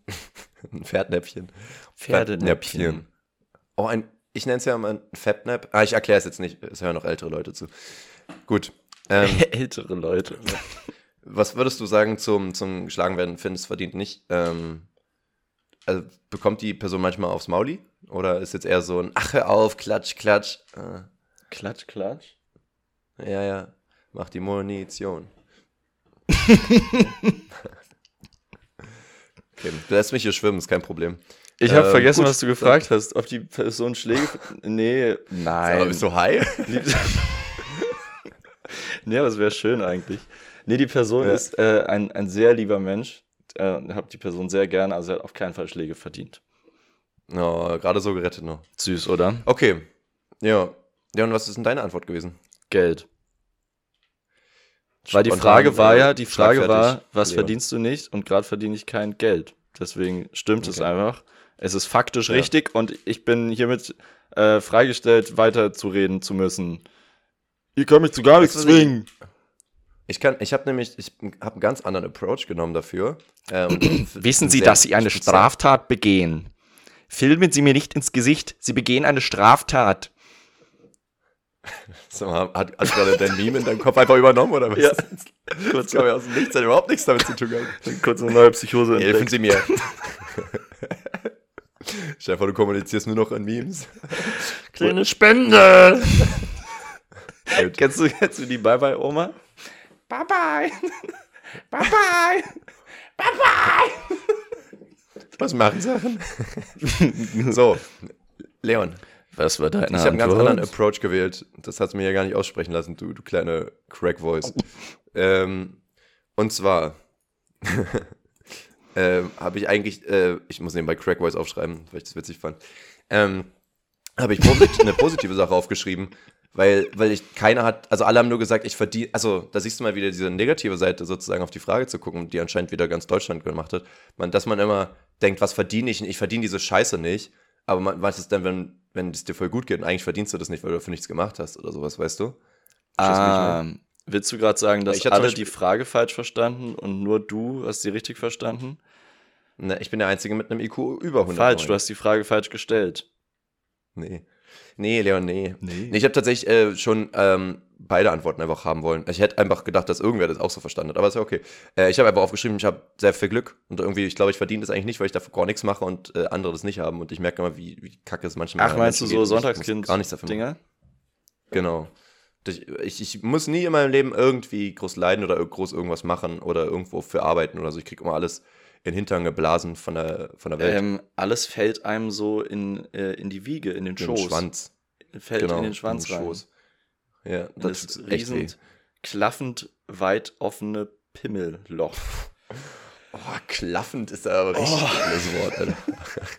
Ein Pferdnäpfchen. Pferdenäpfchen. Oh, ein, ich nenne es ja mal ein Fatnap. Ah, ich erkläre es jetzt nicht. Es hören noch ältere Leute zu. Gut. Ähm, Ältere Leute. was würdest du sagen zum, zum geschlagen werden? Findest verdient nicht? Ähm, also bekommt die Person manchmal aufs Mauli? Oder ist jetzt eher so ein Ach, hör auf, klatsch, klatsch? Ah, Klatsch, klatsch. ja, ja. Mach die Munition. okay, du lässt mich hier schwimmen, ist kein Problem. Ich habe Ähm, vergessen, gut. was du gefragt hast. Ob die Person Schläge. Nee, nein. Aber bist du high? aber es wäre schön eigentlich. Nee, die Person Ja. ist äh, ein, ein sehr lieber Mensch. Äh, hab die Person sehr gerne, also er hat auf keinen Fall Schläge verdient. Oh, gerade so gerettet noch. Süß, oder? Okay. Ja. Ja, und was ist denn deine Antwort gewesen? Geld. Weil die Frage war ja, die Frage war, was Leon. verdienst du nicht? Und gerade verdiene ich kein Geld. Deswegen stimmt es Okay. einfach. Es ist faktisch Ja. richtig und ich bin hiermit äh, freigestellt, weiterzureden zu müssen. Ihr könnt mich zu gar nichts zwingen. Ich kann, ich habe nämlich, ich habe einen ganz anderen Approach genommen dafür. Ähm, Wissen Sie, dass Sie eine speziell. Straftat begehen? Filmen Sie mir nicht ins Gesicht. Sie begehen eine Straftat. Sag mal, hat, hast du gerade dein Meme in deinem Kopf einfach übernommen oder was? Ja. Das kam ja aus dem Nichts, hat überhaupt nichts damit zu tun gehabt. Kurz eine neue Psychose Helfen Sie mir. Vor, du kommunizierst nur noch in Memes. Kleine Spende. Kennst, du, kennst du die Bye-Bye-Oma? Bye-Bye. Bye-Bye. Bye-Bye. Was machen Sachen? so, Leon, Was war deine ich habe einen ganz anderen Approach gewählt. Das hast du mir ja gar nicht aussprechen lassen, du, du kleine Crack-Voice. Ähm, und zwar ähm, habe ich eigentlich, äh, ich muss nebenbei Crack-Voice aufschreiben, weil ich das witzig fand, ähm, habe ich eine positive Sache aufgeschrieben, weil, weil ich keiner hat, also alle haben nur gesagt, ich verdiene, also da siehst du mal wieder diese negative Seite sozusagen auf die Frage zu gucken, die anscheinend wieder ganz Deutschland gemacht hat, man, dass man immer denkt, was verdiene ich? Ich verdiene diese Scheiße nicht, aber man, was ist denn, wenn, wenn es dir voll gut geht und eigentlich verdienst du das nicht, weil du dafür nichts gemacht hast oder sowas, weißt du? Ah, willst du gerade sagen, dass alle Beispiel- die Frage falsch verstanden und nur du hast sie richtig verstanden? Ne, ich bin der Einzige mit einem IQ über 100. Falsch, du hast die Frage falsch gestellt. Nee. Nee, Leon, nee. Nee. Nee, ich habe tatsächlich äh, schon ähm, beide Antworten einfach haben wollen. Ich hätte einfach gedacht, dass irgendwer das auch so verstanden hat, aber ist ja okay. Äh, ich habe einfach aufgeschrieben, ich habe sehr viel Glück und irgendwie, ich glaube, ich verdiene das eigentlich nicht, weil ich dafür gar nichts mache und äh, andere das nicht haben und ich merke immer, wie, wie kacke es manchmal Ach, meinst du so. Sonntagskind-Dinger? Genau. Ich, ich, ich muss nie in meinem Leben irgendwie groß leiden oder groß irgendwas machen oder irgendwo für arbeiten oder so. Ich kriege immer alles in den Hintern geblasen von der, von der Welt. Ähm, alles fällt einem so in, äh, in die Wiege, in den Den Schoß. Schwanz. Fällt in den Schwanz in den rein. Schoß. Ja, In das, das ist echt weh. klaffend weit offene Pimmelloch. Oh, klaffend ist aber richtig geiles Wort, Alter.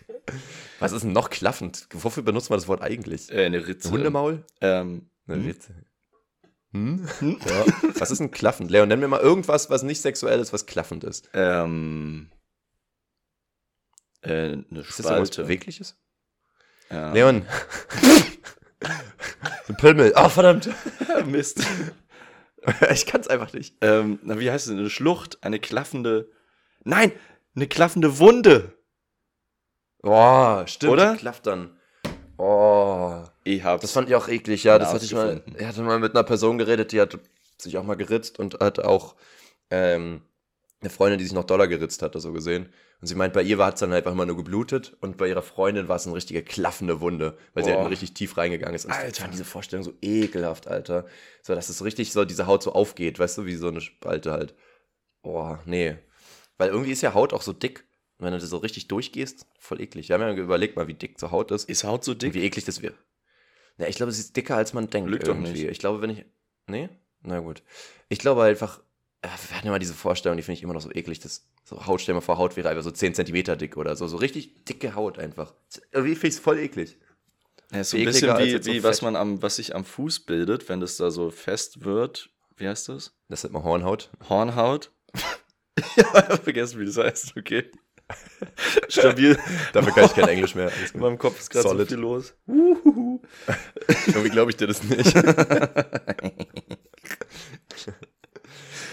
Was ist denn noch klaffend? Wofür benutzt man das Wort eigentlich? Äh, eine Ritze. Hundemaul? Ähm, Eine Hm? Ritze. Hm? Ja. Was ist ein klaffend? Leon, nenn mir mal irgendwas, was nicht sexuell ist, was klaffend ist. ähm, äh, eine Ist das Spalte. Bewegliches? Ja. Leon. ein Pimmel. Ah, verdammt. Mist. Ich kann es einfach nicht. ähm, na, wie heißt es? Eine Schlucht, eine klaffende. Nein, eine klaffende Wunde. Boah, stimmt. Oder? die Klafft dann. Oh. Hab's. Das fand ich auch eklig, ja. Das hatte ich mal. Ich hatte mal mit einer Person geredet, die hat sich auch mal geritzt und hat auch ähm, eine Freundin, die sich noch doller geritzt hatte, so gesehen. Und sie meint, bei ihr hat es dann einfach immer nur geblutet und bei ihrer Freundin war es eine richtige klaffende Wunde, weil sie Boah. halt richtig tief reingegangen ist. Und ich Alter. fand diese Vorstellung so ekelhaft, Alter. So, dass es so richtig so diese Haut so aufgeht, weißt du, wie so eine Spalte halt. Boah, nee. Weil irgendwie ist ja Haut auch so dick. Und wenn du das so richtig durchgehst, voll eklig. Wir haben ja überlegt mal, wie dick so Haut ist. Ist Haut so Und dick? wie eklig das wäre. Ja, ich glaube, es ist dicker, als man denkt. Lügt doch irgendwie. nicht. Ich glaube, wenn ich. Nee? Na gut. Ich glaube einfach, äh, wir hatten immer diese Vorstellung, die finde ich immer noch so eklig, dass so Haut, stell mal vor, Haut wäre einfach so 10 Zentimeter dick oder so. So richtig dicke Haut einfach. Irgendwie finde ich es voll eklig. Ja, ist so ein bisschen wie, jetzt so wie was man am, was sich am Fuß bildet, wenn das da so fest wird. Wie heißt das? Das nennt man Hornhaut. Hornhaut. ja, vergessen, wie das heißt, okay. Stabil. Dafür kann ich kein Englisch mehr. In meinem Kopf ist gerade so viel los. Irgendwie glaube ich dir das nicht.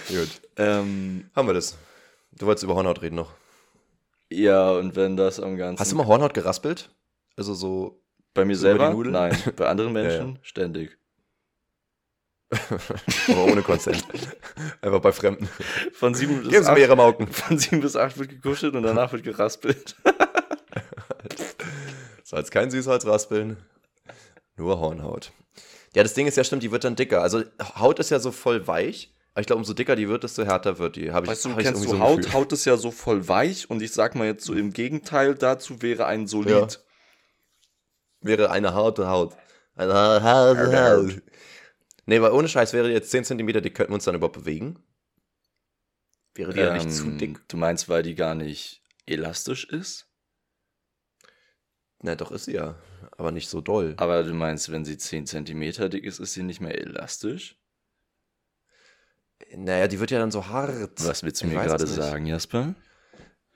Gut. Ähm, Haben wir das. Du wolltest über Hornhaut reden noch. ja, und wenn das am ganzen. Hast du mal Hornhaut geraspelt? Also so, bei mir so über die selber? Nudeln? Nein, bei anderen Ja, Menschen ständig. aber ohne Consent. Einfach bei Fremden. Von sieben bis Geben Sie mir Ihre Mauken. von sieben bis acht wird gekuschelt und danach wird geraspelt. Salz kein Süßholzraspeln. Nur Hornhaut. Ja, das Ding ist ja stimmt, die wird dann dicker. Also Haut ist ja so voll weich. Aber ich glaube, umso dicker die wird, desto härter wird die. Hab ich, Weißt du, hab du ich kennst irgendwie so Haut, Gefühl. Haut ist ja so voll weich und ich sag mal jetzt so im Gegenteil dazu wäre ein Solid. Wäre eine harte Haut. Eine ha- harte Haut. Nee, weil ohne Scheiß wäre die jetzt 10 cm dick, könnten wir uns dann überhaupt bewegen? Wäre die ja nicht zu Ähm, dick? Du meinst, weil die gar nicht elastisch ist? Na, doch ist sie ja. Aber nicht so doll. Aber du meinst, wenn sie 10 cm dick ist, ist sie nicht mehr elastisch? Naja, die wird ja dann so hart. Was willst du Ich mir gerade sagen, Jasper?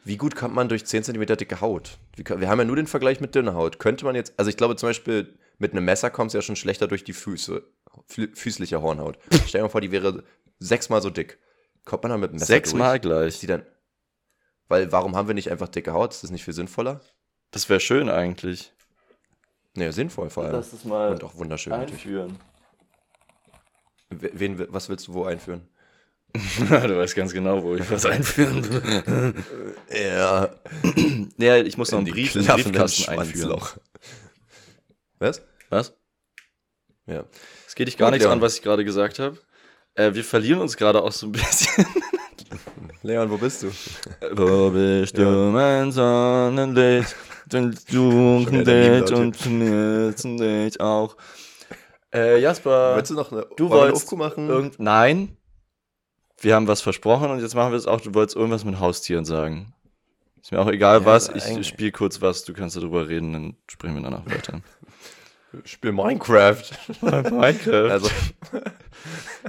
Wie gut kommt man durch 10 cm dicke Haut? Wir haben ja nur den Vergleich mit dünner Haut. Könnte man jetzt, also ich glaube zum Beispiel, mit einem Messer kommst du ja schon schlechter durch die Füße. Fü füßliche Hornhaut. Stell dir mal vor, die wäre sechsmal so dick. Kommt man dann mit einem Messer Sechsmal durch? gleich. Ist die dann, weil, warum haben wir nicht einfach dicke Haut? Ist das nicht viel sinnvoller? Das wäre schön eigentlich. Nee, sinnvoll vor allem. es mal Und auch wunderschön natürlich. einführen. We- Wen, was willst du wo einführen? du weißt ganz genau, wo ich was einführen will. Ja, ja, ich muss noch einen Brief in den klaffenden Briefkasten einführen. Was? Was? Ja. Es geht dich gar Gut, nichts Leon. an, was ich gerade gesagt habe. Äh, wir verlieren uns gerade auch so ein bisschen. Leon, wo bist du? Wo bist du, mein Sonnenlicht? Denn du dich und vermisst dich auch. Äh, Jasper, Wolltest du noch eine, du wolltest machen? irgend... Nein. Wir haben was versprochen und jetzt machen wir es auch. Du wolltest irgendwas mit Haustieren sagen. Ist mir auch egal Ja, was. also Ich spiele kurz was. Du kannst darüber reden, dann sprechen wir danach weiter. Spiel Minecraft. Minecraft. Also,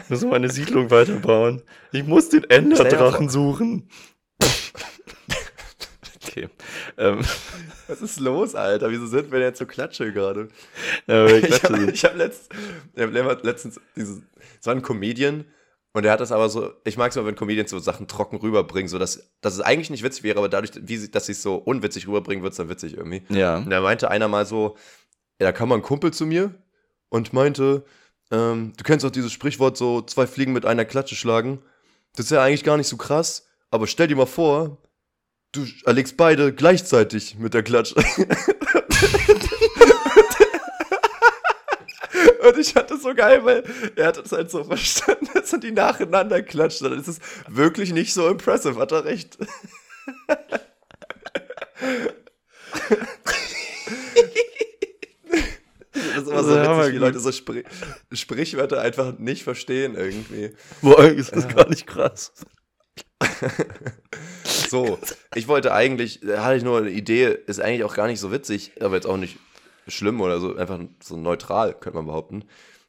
Ich muss meine Siedlung weiterbauen. Ich muss den Enderdrachen suchen. okay. Ähm, was ist los, Alter? Wieso sind wir denn jetzt so klatsche gerade? ja, Ich habe hab letzt, ich hab letztens dieses, es war ein Comedian und der hat das aber so, ich mag es immer, wenn Comedians so Sachen trocken rüberbringen, so dass, dass es eigentlich nicht witzig wäre, aber dadurch, wie sie, dass sie es so unwitzig rüberbringen, wird es dann witzig irgendwie. ja. Und da meinte einer mal so, da kam mal ein Kumpel zu mir und meinte, ähm, du kennst doch dieses Sprichwort so, zwei Fliegen mit einer Klatsche schlagen. Das ist ja eigentlich gar nicht so krass, aber stell dir mal vor, du erlegst beide gleichzeitig mit der Klatsche. Und ich fand das so geil, weil er hat das halt so verstanden, dass er die nacheinander klatscht. Dann ist es wirklich nicht so impressive, hat er recht. Das ist immer so Ja, witzig, wie. Leute so Spr Sprichwörter einfach nicht verstehen irgendwie. Boah, ist das gar nicht krass. So, ich wollte eigentlich, da hatte ich nur eine Idee, ist eigentlich auch gar nicht so witzig, aber jetzt auch nicht schlimm oder so, einfach so neutral, könnte man behaupten.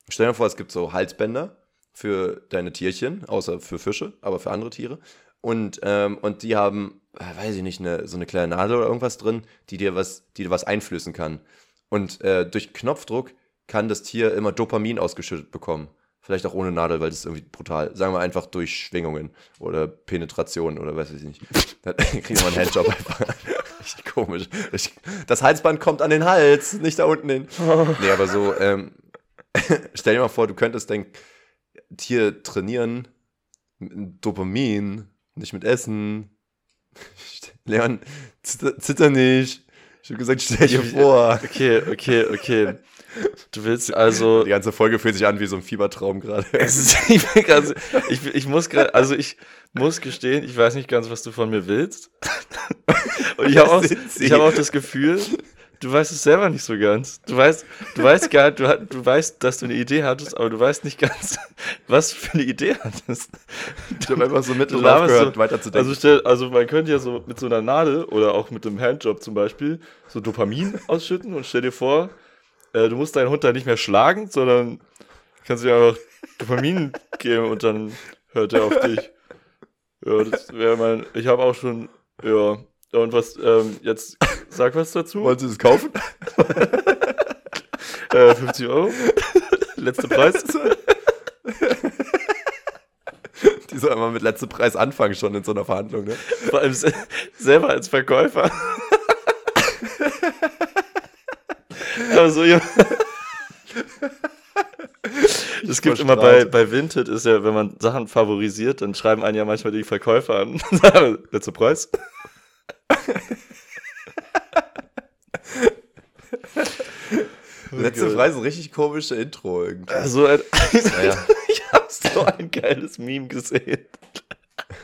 Stell dir vor, es gibt so Halsbänder für deine Tierchen, außer für Fische, aber für andere Tiere. Und, ähm, und die haben, äh, weiß ich nicht, eine, so eine kleine Nadel oder irgendwas drin, die dir was, die dir was einflößen kann. Und äh, durch Knopfdruck kann das Tier immer Dopamin ausgeschüttet bekommen. Vielleicht auch ohne Nadel, weil das ist irgendwie brutal. Sagen wir einfach durch Schwingungen oder Penetration oder weiß ich nicht. Dann kriegt man einen Handjob einfach. Richtig komisch. Das Halsband kommt an den Hals, nicht da unten hin. Nee, aber so, ähm, stell dir mal vor, du könntest dein Tier trainieren mit Dopamin, nicht mit Essen. Leon, zitter, zitter nicht. Ich hab gesagt, stell dir vor. Okay, okay, okay. Du willst also. Die ganze Folge fühlt sich an wie so ein Fiebertraum gerade. Ich, grad ich, ich muss gerade, also ich muss gestehen, ich weiß nicht ganz, was du von mir willst. Und ich habe auch, ich hab auch das Gefühl, du weißt es selber nicht so ganz. Du weißt, du weißt gar, du, du weißt, dass du eine Idee hattest, aber du weißt nicht ganz, was du für eine Idee hattest. Ich habe einfach so Du mittel aufgehört, so- weiterzudenken. Also, stell, also man könnte ja so mit so einer Nadel oder auch mit einem Handjob zum Beispiel so Dopamin ausschütten und stell dir vor, äh, du musst deinen Hund da nicht mehr schlagen, sondern kannst dir einfach Dopamin geben und dann hört er auf dich. Ja, das wäre mein. Ich habe auch schon. Ja. Und was, ähm, jetzt sag was dazu. Wollen Sie das kaufen? Äh, 50 Euro. Letzter Preis. Die soll immer mit letztem Preis anfangen schon in so einer Verhandlung, ne? Vor allem se selber als Verkäufer. also, ja. Es gibt immer bei, bei Vinted, ist ja, wenn man Sachen favorisiert, dann schreiben einen ja manchmal die Verkäufer an. Letzter Preis. Letzte Preis ist ein richtig komische Intro irgendwie. Also, ein, Naja. ich habe so ein geiles Meme gesehen.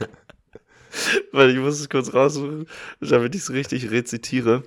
Weil ich muss es kurz raussuchen, damit ich es richtig rezitiere.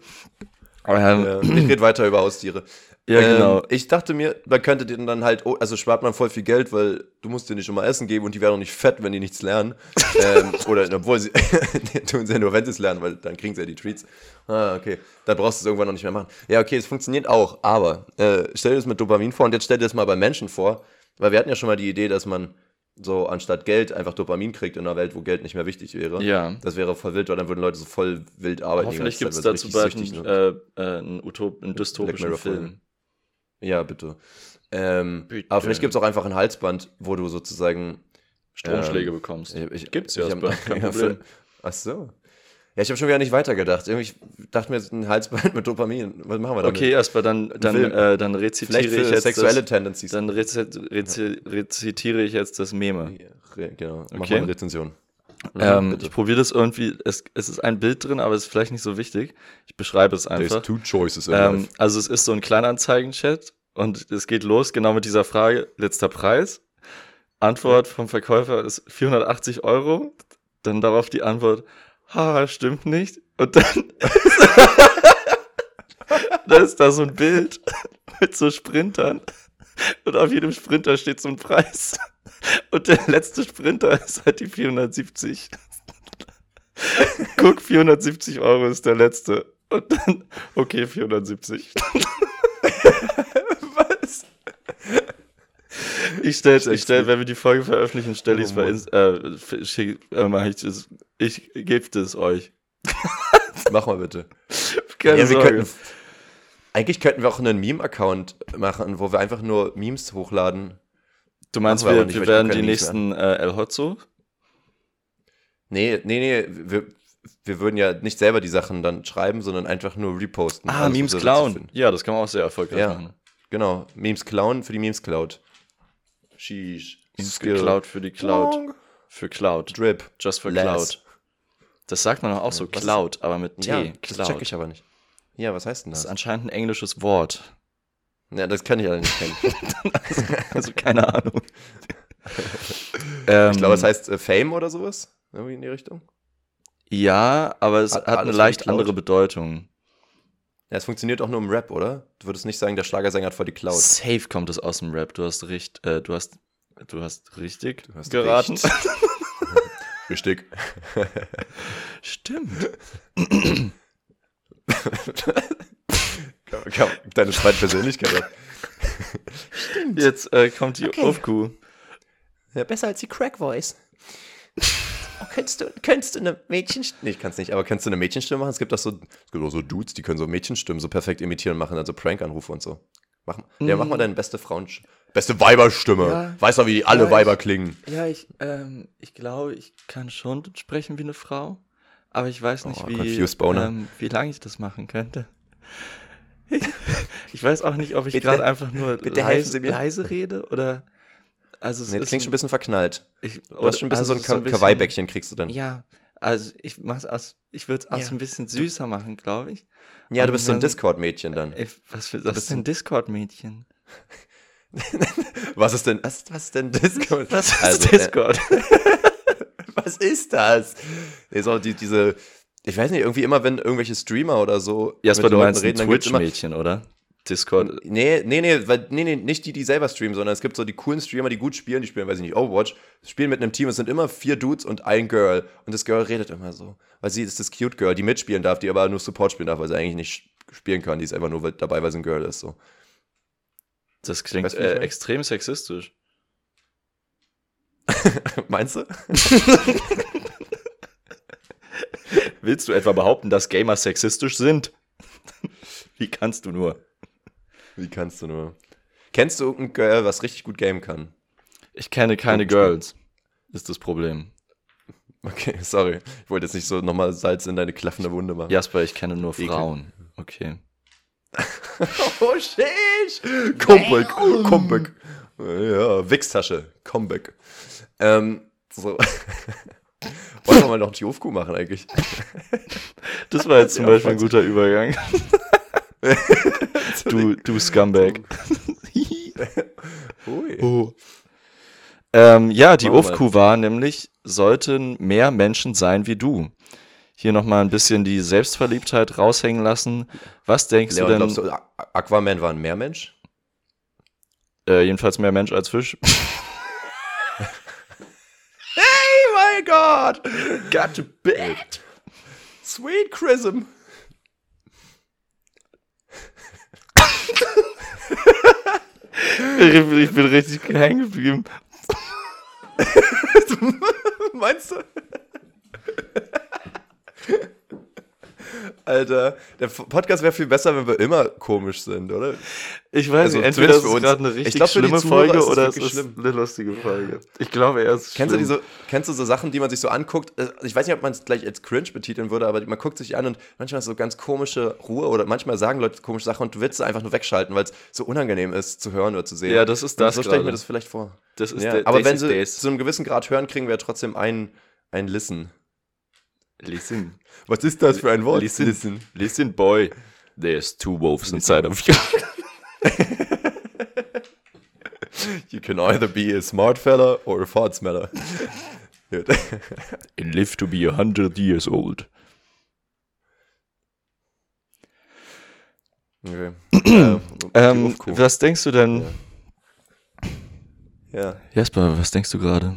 Aber, ähm, Ja, ich rede weiter über Haustiere. Ja, Ähm, genau. Ich dachte mir, man könnte denen dann halt, oh, also spart man voll viel Geld, weil du musst denen nicht immer Essen geben und die werden auch nicht fett, wenn die nichts lernen. ähm, oder obwohl sie tun sie ja nur, wenn sie es lernen, weil dann kriegen sie ja die Treats. Ah, okay. Dann brauchst du es irgendwann noch nicht mehr machen. Ja, okay, es funktioniert auch, aber äh, stell dir das mit Dopamin vor und jetzt stell dir das mal bei Menschen vor, weil wir hatten ja schon mal die Idee, dass man so anstatt Geld einfach Dopamin kriegt in einer Welt, wo Geld nicht mehr wichtig wäre. Ja. Das wäre voll wild, weil dann würden Leute so voll wild arbeiten. Hoffentlich gibt es dazu bald einen, äh, äh, einen, einen dystopischen. Film. Ja, bitte. Ähm, Bitte. Aber vielleicht gibt es auch einfach ein Halsband, wo du sozusagen. Stromschläge Ähm, bekommst. Ich, Gibt's ja, kein Problem. Ach so. Ja, ich habe schon wieder nicht weitergedacht. Irgendwie, ich dachte mir, ein Halsband mit Dopamin. Was machen wir damit? Okay, erstmal dann, dann, äh, dann rezitiere Vielleicht ich jetzt sexuelle das, Tendencies. dann rezi rezi rezitiere ich jetzt das Meme. Genau. Mach Okay. mal eine Rezension. Mhm, Ähm, ich probiere das irgendwie, es, es ist ein Bild drin, aber es ist vielleicht nicht so wichtig. Ich beschreibe es einfach. two choices Ähm, also es ist so ein Kleinanzeigen-Chat und es geht los genau mit dieser Frage, letzter Preis. Antwort vom Verkäufer ist 480 Euro. Dann darauf die Antwort, haha, stimmt nicht. Und dann, dann ist da so ein Bild mit so Sprintern. Und auf jedem Sprinter steht so ein Preis. Und der letzte Sprinter ist halt die 470. Guck, 470 Euro ist der letzte. Und dann, okay, 470. Was? Ich stelle, ich stell, wenn wir die Folge veröffentlichen, stelle ich es Oh bei Mann. Inst äh, schick, äh, mach ich das, ich gebe das euch. Mach mal bitte. Keine Ja, wir Sorge. Eigentlich könnten wir auch einen Meme-Account machen, wo wir einfach nur Memes hochladen. du meinst, wir nicht, wir werden die nächsten äh, El Hotzo? Nee, nee, nee, wir, wir würden ja nicht selber die Sachen dann schreiben, sondern einfach nur reposten. Ah, Memes klauen. finden. Ja, das kann man auch sehr erfolgreich Ja. machen. Genau, Memes klauen für die Memes Cloud. Sheesh. Skill. Cloud für die Cloud. Für Cloud. Drip. Just for Less. Cloud. Das sagt man doch auch so, was Cloud, aber mit T. Ja, das Cloud. check ich aber nicht. Ja, was heißt denn Das ist das? anscheinend ein englisches Wort. Ja, das kann ich alle nicht kennen. Also keine Ahnung. ähm, ich glaube, es heißt äh, Fame oder sowas. Irgendwie in die Richtung. Ja, aber es Hat hat, eine leicht andere Bedeutung. Ja, es funktioniert auch nur im Rap, oder? Du würdest nicht sagen, der Schlagersänger hat vor die Cloud. Safe kommt es aus dem Rap. Du hast recht, äh, du hast, du hast richtig Du hast geraten. recht. Richtig. Stimmt. Deine zweite Persönlichkeit. hat. Jetzt äh, kommt die Okay. Aufku. Ja, besser als die Crack Voice. Oh, könntest, du, könntest du eine Mädchenstimme? Nee, ich kann es nicht, aber kannst du eine Mädchenstimme machen? Es gibt auch so, es gibt auch so Dudes, die können so Mädchenstimmen so perfekt imitieren und machen dann so Prank-Anrufe und so. Mach, ja, mach mal deine beste Frauen... Beste Weiberstimme. Ja. Weißt du, wie alle Ja, Weiber ich- klingen? Ja, ich, ähm, ich glaube, ich kann schon sprechen wie eine Frau, aber ich weiß nicht, Oh, wie, ähm, wie lange ich das machen könnte. Ich weiß auch nicht, ob ich gerade einfach nur leise, Sie mir. leise rede oder. Also es Nee, das klingt schon ein bisschen verknallt. ich, Du hast schon ein bisschen also so ein ist bisschen- Kawaii-Bäckchen kriegst du dann. Ja, Ja, also ich mach's aus, ich würde es auch Ja. so ein bisschen süßer machen, glaube ich. du bist so ein dann- Discord-Mädchen dann. Ey, was, für, bist ist denn Discord-Mädchen? Was ist denn, was, was ist denn Discord? Was ist Also, äh, Discord? Was ist das? Nee, so die, diese, ich weiß nicht, irgendwie immer, wenn irgendwelche Streamer oder so Jasper, du meinst ein gibt's immer- Twitch-Mädchen, oder? Discord. Nee, nee, nee, weil, nee, nee, nicht die, die selber streamen, sondern es gibt so die coolen Streamer, die gut spielen, die spielen, weiß ich nicht, Overwatch, spielen mit einem Team, es sind immer vier Dudes und ein Girl. Und das Girl redet immer so. Weil sie ist das Cute Girl, die mitspielen darf, die aber nur Support spielen darf, weil sie eigentlich nicht spielen kann. Die ist einfach nur dabei, weil sie ein Girl ist. So. Das klingt äh, extrem sexistisch. Meinst du? Willst du etwa behaupten, dass Gamer sexistisch sind? Wie kannst du nur? Wie kannst du nur? Kennst du irgendein Girl, was richtig gut gamen kann? Ich kenne keine Gut, Girls. Ist das Problem. Okay, sorry. Ich wollte jetzt nicht so nochmal Salz in deine klaffende Wunde machen. Jasper, ich kenne nur. Frauen. Okay. Oh, shit! Comeback, Comeback. Ja, Wichstasche, Comeback. Ähm, so. Wollen wir mal noch die Ofku machen eigentlich? Das war jetzt zum Ja, Beispiel ein guter Übergang. du, du Scumbag. Ui. Oh. Ähm, ja, die UFQ war nämlich, sollten mehr Menschen sein wie du. Hier nochmal ein bisschen die Selbstverliebtheit raushängen lassen. Was denkst Leon, du glaubst denn? du, A- Aquaman war ein Meermensch? Äh, jedenfalls mehr Mensch als Fisch. My God! Got to bed. Sweet Chrism! Ich bin richtig hängen geblieben. Meinst du? Alter, der Podcast wäre viel besser, wenn wir immer komisch sind, oder? Ich weiß Also nicht, entweder zumindest ist gerade eine Ich richtig glaub, schlimme Folge ist oder es ist schlimm. eine lustige Folge. Ich glaube, er ist Kennst du, schlimm. diese, kennst du so Sachen, die man sich so anguckt? Äh, Ich weiß nicht, ob man es gleich als cringe betiteln würde, aber man guckt sich an und manchmal ist so ganz komische Ruhe oder manchmal sagen Leute komische Sachen und du willst sie einfach nur wegschalten, weil es so unangenehm ist zu hören oder zu sehen. Ja, das ist Und das So stelle ich mir das vielleicht vor. Das ist Ja, der aber wenn sie Days. zu einem gewissen Grad hören, kriegen wir trotzdem ein, ein Listen. Listen. Was ist das für ein Wort? Listen. Listen, boy. There's two wolves inside of you. You can either be a smart fella or a fart smeller. And live to be a hundred years old. okay. ähm, Ähm, was denkst du denn? ja, Jasper, was denkst du gerade?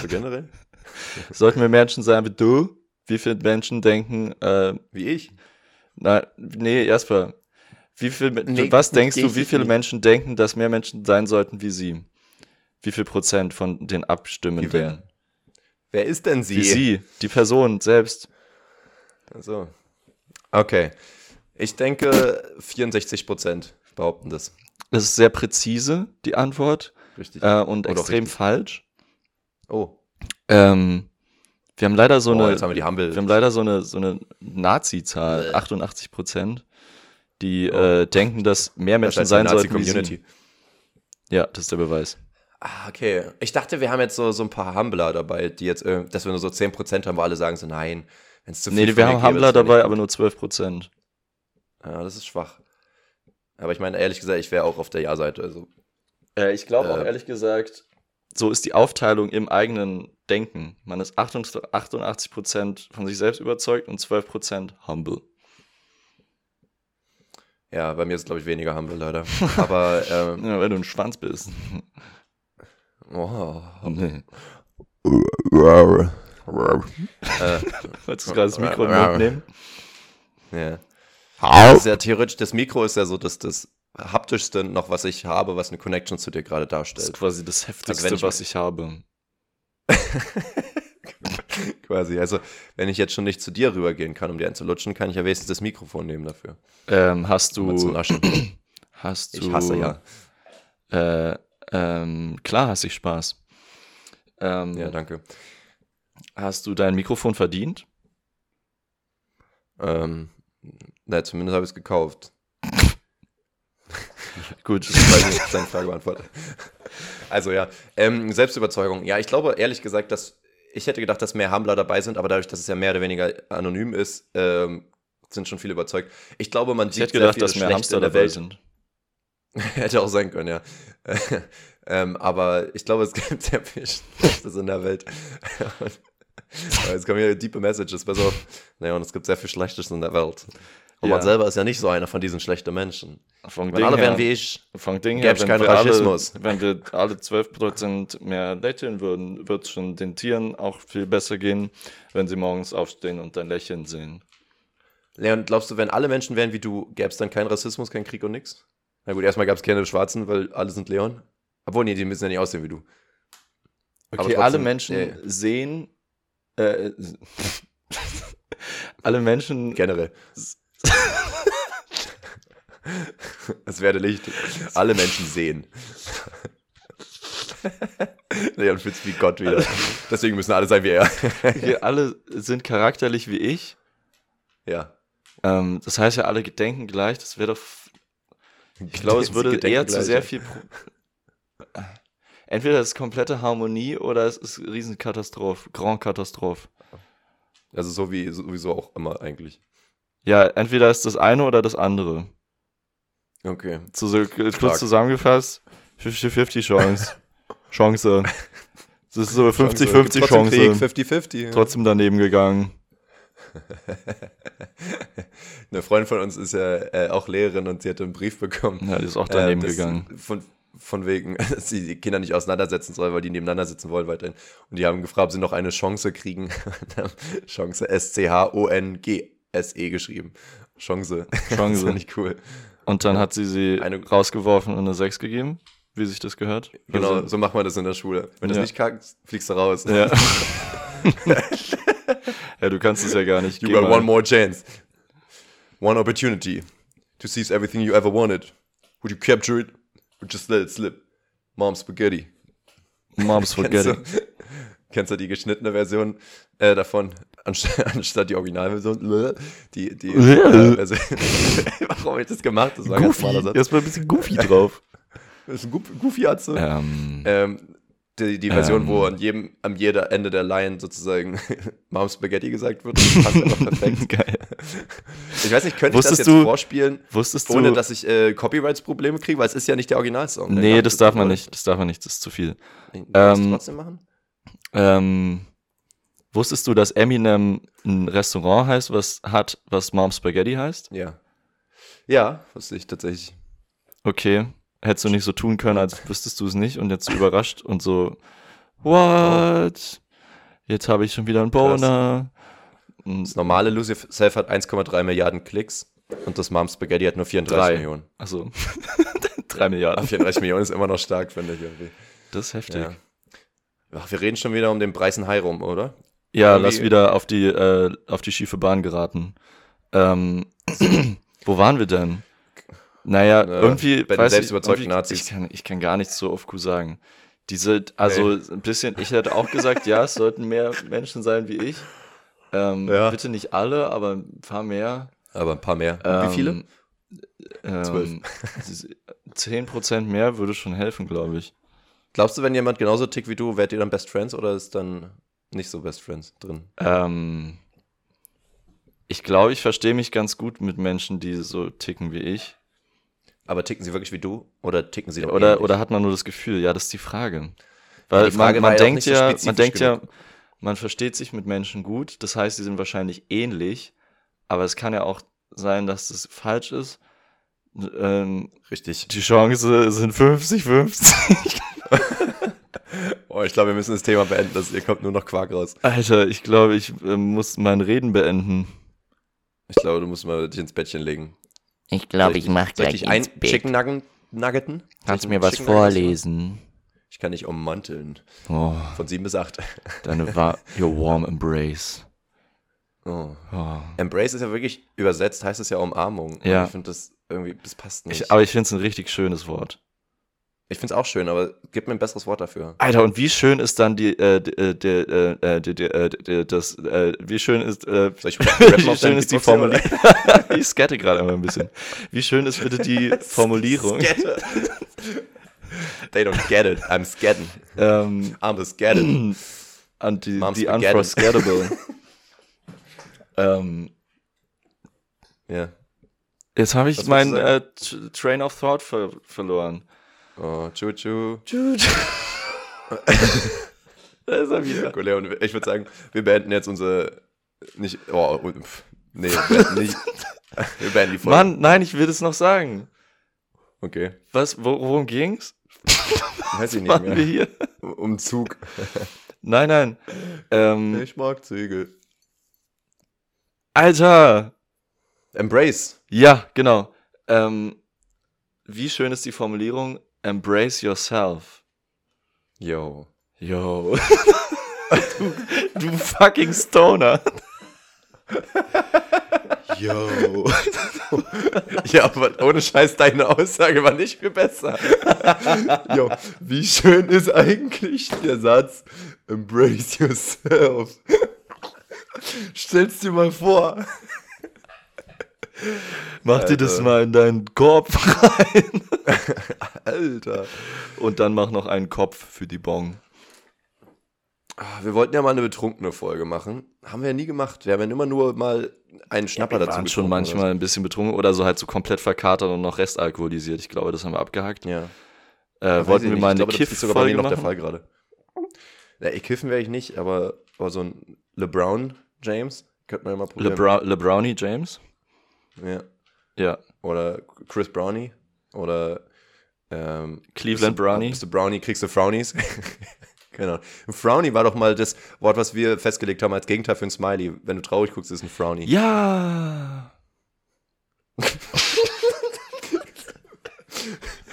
so generell? Sollten wir Menschen sein wie du? Wie viele Menschen denken, äh, Wie ich? nein, nee, Jasper. Wie viel, Nee, was denkst du, wie viele nicht. Menschen denken, dass mehr Menschen sein sollten wie sie? Wie viel Prozent von den Abstimmenden? Wie wer? Ist denn sie? Wie sie, die Person selbst. So. Okay. Ich denke, 64 Prozent behaupten das. Das ist sehr präzise, die Antwort, Richtig. äh, und Oder extrem richtig. falsch. oh. Ähm, wir haben leider so oh, eine, jetzt haben wir die Humble. wir haben leider so eine, so eine Nazi-Zahl, 88 Prozent, die Oh. äh, denken, dass mehr Das Menschen heißt, die sein sollten sie. Ja, das ist der Beweis. Ah, okay. Ich dachte, wir haben jetzt so, so ein paar Humbler dabei, die jetzt, äh, dass wir nur so 10% haben, wo alle sagen so, nein, wenn es zu viel Nee, wir haben Humbler das dabei, aber nur 12 Prozent. Ja, das ist schwach. Aber ich meine, ehrlich gesagt, ich wäre auch auf der Ja-Seite. Also, Äh, ich glaube auch Äh, ehrlich gesagt, so ist die Aufteilung im eigenen Denken. Man ist 88 Prozent von sich selbst überzeugt und 12 Prozent humble. ja, bei mir ist es, glaube ich, weniger Humble leider. Aber, ähm, Ja, wenn du ein Schwanz bist. oh. Nee. äh, Wolltest du gerade das Mikro in den Mund nehmen? ja. Das ist ja theoretisch, das Mikro ist ja so das, das haptischste noch, was ich habe, was eine Connection zu dir gerade Das ist darstellt. quasi das Heftigste, wenn ich- was ich habe. Quasi. Also, wenn ich jetzt schon nicht zu dir rübergehen kann, um dir einzulutschen, kann ich ja wenigstens das Mikrofon nehmen dafür. Ähm, hast Um du. naschen. Hast du. Ich hasse ja. Äh, ähm, klar hasse ich Spaß. Ähm, Ja, danke. hast du dein Mikrofon verdient? Ähm, na, zumindest habe ich es gekauft. Gut, ob ich deine Frage beantworte. Also ja, ähm, Selbstüberzeugung. Ja, ich glaube ehrlich gesagt, dass ich hätte gedacht, dass mehr Humbler dabei sind, aber dadurch, dass es ja mehr oder weniger anonym ist, ähm, sind schon viele überzeugt. Ich glaube, man ich sieht hätte gedacht, dass mehr Hamster in der dabei Welt. sind. Hätte auch sein können, ja. ähm, aber ich glaube, es gibt sehr viel Schlechtes in der Welt. Jetzt kommen hier diepe Messages, pass auf. Naja, und es gibt sehr viel Schlechtes in der Welt. Und Ja. man selber ist ja nicht so einer von diesen schlechten Menschen. Von Wenn alle wären wie ich, Von Ding her, wenn keinen wir, alle, Rassismus. wenn wir alle 12% mehr lächeln würden, wird es schon den Tieren auch viel besser gehen, wenn sie morgens aufstehen und dein Lächeln sehen. Leon, glaubst du, wenn alle Menschen wären wie du, gäbe es dann keinen Rassismus, keinen Krieg und nix? Na gut, erstmal gab es keine Schwarzen, weil alle sind Leon. Obwohl, nee, die müssen ja nicht aussehen wie du. Okay, trotzdem, alle Menschen ja, ja. sehen. Äh, alle Menschen. Generell. Es werde Licht. Alle Menschen sehen. Leon fühlt sich wie Gott wieder. Deswegen müssen alle sein wie er. Okay, alle sind charakterlich wie ich. ja. Ähm, das heißt ja, alle denken gleich. Das wäre doch. Ich glaube, es würde gedenken eher zu sehr viel. Pro Entweder es ist komplette Harmonie oder es ist Riesenkatastrophe, Grand Katastrophe. Also so wie sowieso auch immer eigentlich. Ja, entweder ist das eine oder das andere. Okay. So, so kurz Stark. zusammengefasst, 50-50 Chance. Chance. Das ist so 50-50 Trotzdem Chance. Krieg, 50-50. Trotzdem daneben gegangen. Eine Freundin von uns ist ja äh, auch Lehrerin und sie hatte einen Brief bekommen. Ja, die ist auch daneben das- gegangen. Von, von wegen, dass sie die Kinder nicht auseinandersetzen soll, weil die nebeneinander sitzen wollen weiterhin. Und die haben gefragt, ob sie noch eine Chance kriegen. Chance S-C-H-O-N-G-S-E E geschrieben. Chance. Chance. das ich cool. Und dann hat sie sie Eine- rausgeworfen und eine 6 gegeben, wie sich das gehört. Genau, Also, so macht man das in der Schule. Wenn du Ja. es nicht kackst, fliegst du raus. ja. ja, du kannst es ja gar nicht. You Geh got mal. one more chance. One opportunity to seize everything you ever wanted. Would you capture it or just let it slip? Mom Spaghetti. Mom's Kennst Spaghetti. du, kennst du die geschnittene Version äh, davon, anstatt, anstatt die Originalversion? Die, die äh. Warum habe ich das gemacht? Das war ein ganz Goofy. Satz. Erstmal ein bisschen Goofy drauf. Das ist ein Goofy- Goofy-Atze. ähm, Ähm, die, die Version, Ähm. wo an jedem, am jeder Ende der Line sozusagen Mom Spaghetti gesagt wird, das passt einfach perfekt. geil. Ich weiß nicht, könnte ich das jetzt du- vorspielen, Wusstest ohne du. dass ich äh, Copyrights-Probleme kriege? Weil es ist ja nicht der Originalsong. ne? nee, das darf man nicht? Das darf man nicht. Das ist zu viel. Das Ähm, trotzdem machen? Ähm, wusstest du, dass Eminem ein Restaurant heißt, was hat, was Mom Spaghetti heißt? Ja. Ja, wusste ich tatsächlich. Okay. Hättest du nicht so tun können, als wüsstest du es nicht und jetzt überrascht und so, what? Jetzt habe ich schon wieder einen Boner. Das normale Lose Yourself hat 1,3 Milliarden Klicks und das Mom Spaghetti hat nur 34 Drei. Millionen. drei Ah, Milliarden. 34 Millionen ist immer noch stark, finde ich. irgendwie. Das ist heftig. Ja. Ach, wir reden schon wieder um den Bryson High rum, oder? Ja, lass wieder auf die, äh, auf die schiefe Bahn geraten. Ähm, wo waren wir denn? Naja, Äh, irgendwie. bei den weiß selbstüberzeugten irgendwie- Nazis. Ich kann, ich kann gar nichts so auf Q sagen. Diese, also ein bisschen, ich hätte auch gesagt, ja, es sollten mehr Menschen sein wie ich. Ähm, Ja. Bitte nicht alle, aber ein paar mehr. Aber ein paar mehr. Ähm, Wie viele? Zwölf. Zehn Prozent mehr würde schon helfen, glaube ich. Glaubst du, wenn jemand genauso tickt wie du, werdet ihr dann Best Friends oder ist dann nicht so Best Friends drin? Ähm, ich glaube, ich verstehe mich ganz gut mit Menschen, die so ticken wie ich. Aber ticken sie wirklich wie du oder ticken sie doch Oder, ähnlich? oder hat man nur das Gefühl? Ja, das ist die Frage. Weil die Frage man, man ja denkt nicht so ja, man denkt ja, genug. man versteht sich mit Menschen gut. Das heißt, sie sind wahrscheinlich ähnlich. Aber es kann ja auch sein, dass das falsch ist. Ähm, Richtig. die Chance sind 50-50. Oh, ich glaube, wir müssen das Thema beenden. Das, hier kommt nur noch Quark raus. Alter, ich glaube, ich äh, muss mein Reden beenden. Ich glaube, du musst mal dich ins Bettchen legen. Ich glaube, ich mache Soll gleich ich ein ins Bett. Chicken Nugget, Nuggeten? Kannst Soll mir ich was Chicken vorlesen? Ich kann dich ummanteln. Oh, Von sieben bis acht. deine war your warm embrace. Oh. Oh. Embrace ist ja wirklich übersetzt, heißt es ja Umarmung. Ja. Und Ich finde das irgendwie, das passt nicht. Ich, aber ich finde es ein richtig schönes Wort. Ich finde es auch schön, aber gib mir ein besseres Wort dafür. Alter, und wie schön ist dann die, äh, die, die, die, die, die, das, äh, wie schön ist, äh, Soll ich rappen wie schön ist die Formulierung? ich scatte gerade einmal ein bisschen. Wie schön ist bitte die Formulierung? They don't get it. I'm scatting. ähm, I'm the scatting. an die, Mom's die unforgettable. ähm, Ja. jetzt habe ich meinen äh, Train of Thought ver verloren. Oh, Chuchu. Da ist er wieder. Gut, Leon, ich würde sagen, wir beenden jetzt unsere. Nicht. Oh, pff, nee, wir beenden nicht. Wir beenden die Folge. Mann, nein, ich will das noch sagen. Okay. Was, wo, worum ging's? Weiß ich nicht Waren wir mehr. hier? Um Zug. Nein, nein. Ähm, Ich mag Züge. Alter! Embrace. Ja, genau. Ähm, wie schön ist die Formulierung Embrace yourself. Yo. Yo. du, du fucking Stoner. Yo. ja, aber ohne Scheiß, deine Aussage war nicht viel besser. Yo, wie schön ist eigentlich der Satz Embrace yourself. Stell's dir mal vor. Mach dir das mal in deinen Korb rein. Alter. Und dann mach noch einen Kopf für die Bong. Ah, Wir wollten ja mal eine betrunkene Folge machen. Haben wir ja nie gemacht. Wir haben ja immer nur mal einen Schnapper Wir dazu waren schon manchmal ein bisschen betrunken oder so halt so komplett verkatert und noch restalkoholisiert. Ich glaube, das haben wir abgehakt. So. Ja. Äh, wollten wir nicht. mal eine ist sogar bei mir Kiff-Folge noch der? Fall gerade. Ja, ich kiffen werde ich nicht, aber, aber so ein LeBron James könnte man ja mal probieren. LeBra LeBrownie James? Ja. Ja. Oder Chris Brownie. Oder ähm, Cleveland bist du- Brownie? Bist du Brownie, kriegst du Frownies. genau. Ein Frownie war doch mal das Wort, was wir festgelegt haben als Gegenteil für ein Smiley. Wenn du traurig guckst, ist ein Frownie. Ja.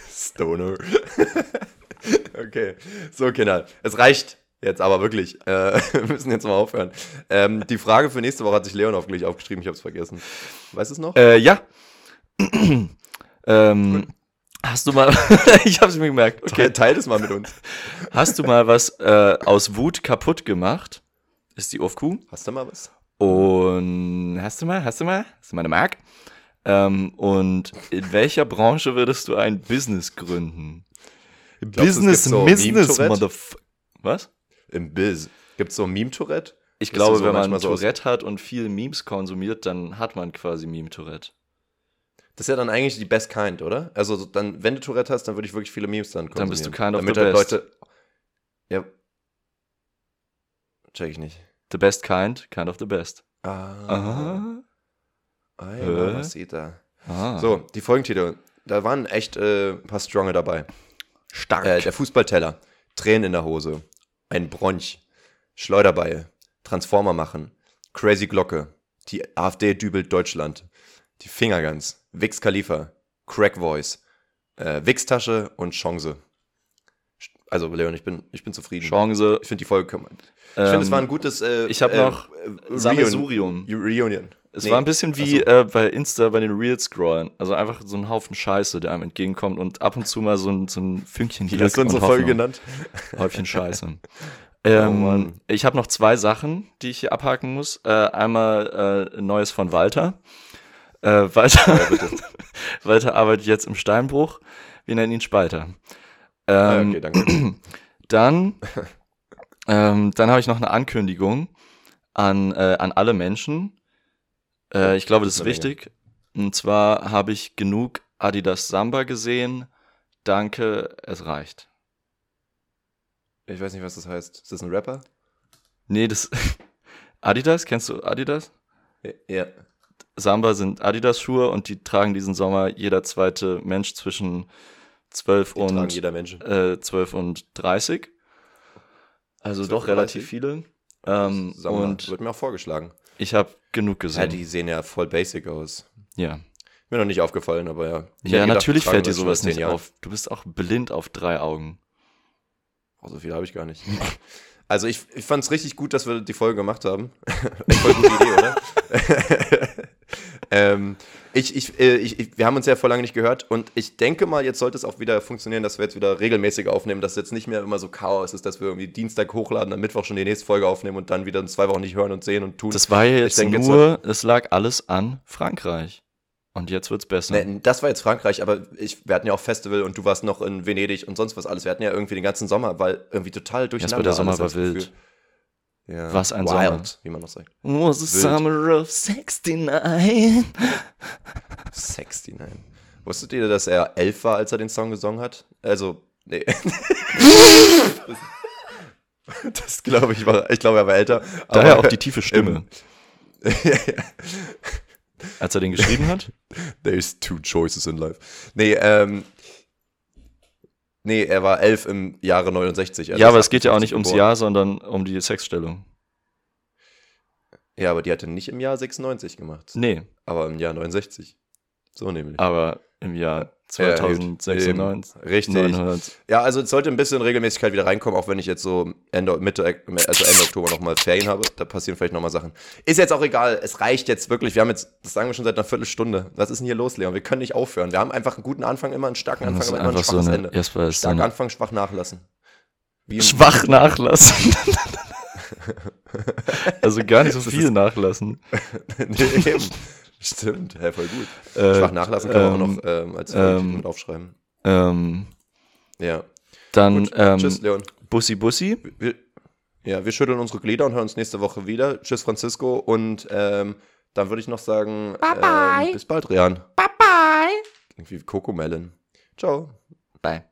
Stoner. okay. So, Kinder. Es reicht jetzt aber wirklich. Äh, wir müssen jetzt mal aufhören. Ähm, die Frage für nächste Woche hat sich Leon aufgelegt aufgeschrieben. Ich habe es vergessen. Weißt du es noch? Äh, ja. ähm, hast du mal, ich hab's mir gemerkt, okay. Teil, teil das mal mit uns. Hast du mal was äh, aus Wut kaputt gemacht? Ist die Ofku. Hast du mal was? Und hast du mal, hast du mal, hast du mal eine Mark? Ähm, und in welcher Branche würdest du ein Business gründen? Es Business, so Business, Meme-Tourette? Motherf... Was? Im Biz. Gibt es so ein Meme-Tourette? Ich Bist glaube, so wenn man so Tourette hat und viel Memes konsumiert, dann hat man quasi Meme-Tourette. Das ist ja dann eigentlich die Best Kind, oder? Also so dann, wenn du Tourette hast, dann würde ich wirklich viele Memes dann konsumieren. Dann bist du kind of Damit the halt best. Leute... Ja. Check ich nicht. The best kind, kind of the best. Ah. Aha. Ay, Hä? mamacita. Ah. So, die Folgentitel. Da waren echt äh, ein paar Stronge dabei. stark. Äh, der Fußballteller. Tränen in der Hose. Ein Bronch. Schleuderbeil. Transformer machen. Crazy Glocke. Die AfD dübelt Deutschland. Die Fingerguns. Wix Khalifa. Crack Voice. Äh, Wix-Tasche und Chance. Also, Leon, ich bin, ich bin zufrieden. Chance. Ich finde die Folge. kann man- Ich finde, es Ähm, war ein gutes. Äh, ich hab äh, noch äh, Sammelsurium. Reunion. Es Nee. war ein bisschen wie äh, bei Insta bei den Reels scrollen. Also einfach so ein Haufen Scheiße, der einem entgegenkommt und ab und zu mal so ein, so ein Fünkchen Glück hast du unsere Folge genannt? Häufchen Scheiße. Oh ähm, Mann. ich habe noch zwei Sachen, die ich hier abhaken muss. Äh, einmal äh, Neues von Walter. Äh, Walter, Walter arbeitet jetzt im Steinbruch. Wir nennen ihn Spalter. Ah, Ähm, okay, danke. Dann, ähm, dann habe ich noch eine Ankündigung an, äh, an alle Menschen. Äh, ich glaube, das ist wichtig. Und zwar habe ich genug Adidas Samba gesehen. Danke, es reicht. Ich weiß nicht, was das heißt. Ist das ein Rapper? Nee, das. Adidas, kennst du Adidas? Ja. Samba sind Adidas-Schuhe und die tragen diesen Sommer jeder zweite Mensch zwischen 12 Die tragen und jeder Mensch. äh, 12 und 30. Also 12 doch und relativ 30? viele. Ähm, und wird mir auch vorgeschlagen. ich habe genug Ja, gesehen. die sehen ja voll basic aus. Ja, Mir noch nicht aufgefallen, aber ja. Ich ja gedacht, natürlich fällt dir sowas nicht Jahren. auf. Du bist auch blind auf drei Augen. Oh, so viel habe ich gar nicht. Also ich, ich fand es richtig gut, dass wir die Folge gemacht haben. Echt voll gute Idee, oder? ähm, ich, ich, äh, ich, ich, wir haben uns ja vor lange nicht gehört und ich denke mal, jetzt sollte es auch wieder funktionieren, dass wir jetzt wieder regelmäßig aufnehmen, dass jetzt nicht mehr immer so Chaos ist, dass wir irgendwie Dienstag hochladen, am Mittwoch schon die nächste Folge aufnehmen und dann wieder in zwei Wochen nicht hören und sehen und tun. Das war ja jetzt denke, jetzt nur, es lag alles an Frankreich. Und jetzt wird's besser. Nee, das war jetzt Frankreich, aber ich, wir hatten ja auch Festival und du warst noch in Venedig und sonst was alles. Wir hatten ja irgendwie den ganzen Sommer, weil irgendwie total durcheinander. der Sommer alles, war hab ich das wild. Gefühl. Ja. Was ein Wild, Sommer. wie man noch sagt. Was the Wild. summer of 69. 69. Wusstet ihr, dass er elf war, als er den Song gesungen hat? Also, nee. das glaube ich war, ich glaube, er war älter. Daher auch die tiefe Stimme. Als er den geschrieben hat? There's two choices in life. Nee, ähm. Nee, er war elf im Jahre 69. also ja, aber es geht ja auch nicht 58 ums geboren. Jahr, sondern um die Sexstellung. Ja, aber die hat er nicht im Jahr 96 gemacht. Nee, Aber im Jahr 69. So nämlich. aber im Jahr Ja, 2096. eben. Richtig. 900. Ja, also es sollte ein bisschen Regelmäßigkeit wieder reinkommen, auch wenn ich jetzt so Ende, Mitte, also Ende Oktober nochmal Ferien habe. Da passieren vielleicht nochmal Sachen. Ist jetzt auch egal, es reicht jetzt wirklich. Wir haben jetzt, das sagen wir schon seit einer Viertelstunde. Was ist denn hier los, Leon? Wir können nicht aufhören. Wir haben einfach einen guten Anfang, immer einen starken Anfang, immer ein einfach so schwaches eine, Ende. So Stark eine Anfang, schwach nachlassen. Wie schwach nachlassen. also gar nicht so viel nachlassen. nee, eben. Stimmt, ja, voll gut. Äh, schwach nachlassen können wir auch ähm, noch ähm, als ähm, mit aufschreiben. Ähm, Ja. dann Gut. ähm, Tschüss, Leon. Bussi Bussi. Wir, ja, wir schütteln unsere Glieder und hören uns nächste Woche wieder. Tschüss, Francisco. Und ähm, dann würde ich noch sagen, Bye, bye. Ähm, bis bald, Rian. Bye bye. Irgendwie Coco Melon. Ciao. Bye.